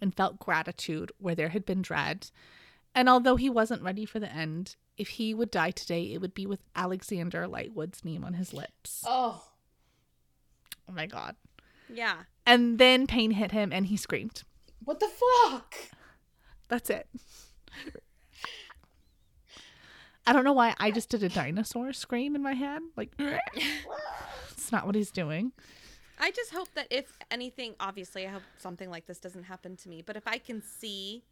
and felt gratitude where there had been dread. And although he wasn't ready for the end, if he would die today, it would be with Alexander Lightwood's name on his lips. Oh. Oh my God. Yeah. And then pain hit him and he screamed. What the fuck? That's it. I don't know why I just did a dinosaur scream in my head. Like, it's not what he's doing. I just hope that if anything, obviously, I hope something like this doesn't happen to me. But if I can see,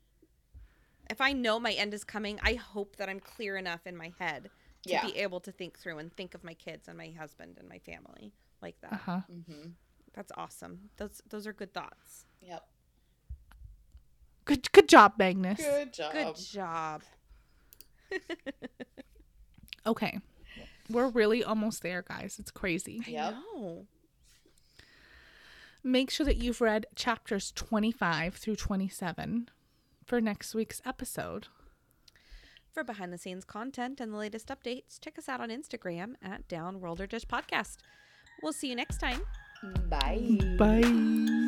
if I know my end is coming, I hope that I'm clear enough in my head to Yeah. be able to think through and think of my kids and my husband and my family like that. Uh huh. Mm-hmm. That's awesome. Those those are good thoughts. Yep. Good, good job, Magnus. Good job. Good job. Okay. We're really almost there, guys. It's crazy. Yep. I know. Make sure that you've read chapters 25 through 27 for next week's episode. For behind the scenes content and the latest updates, check us out on Instagram at Down World or Dish Podcast. We'll see you next time. Bye. Bye.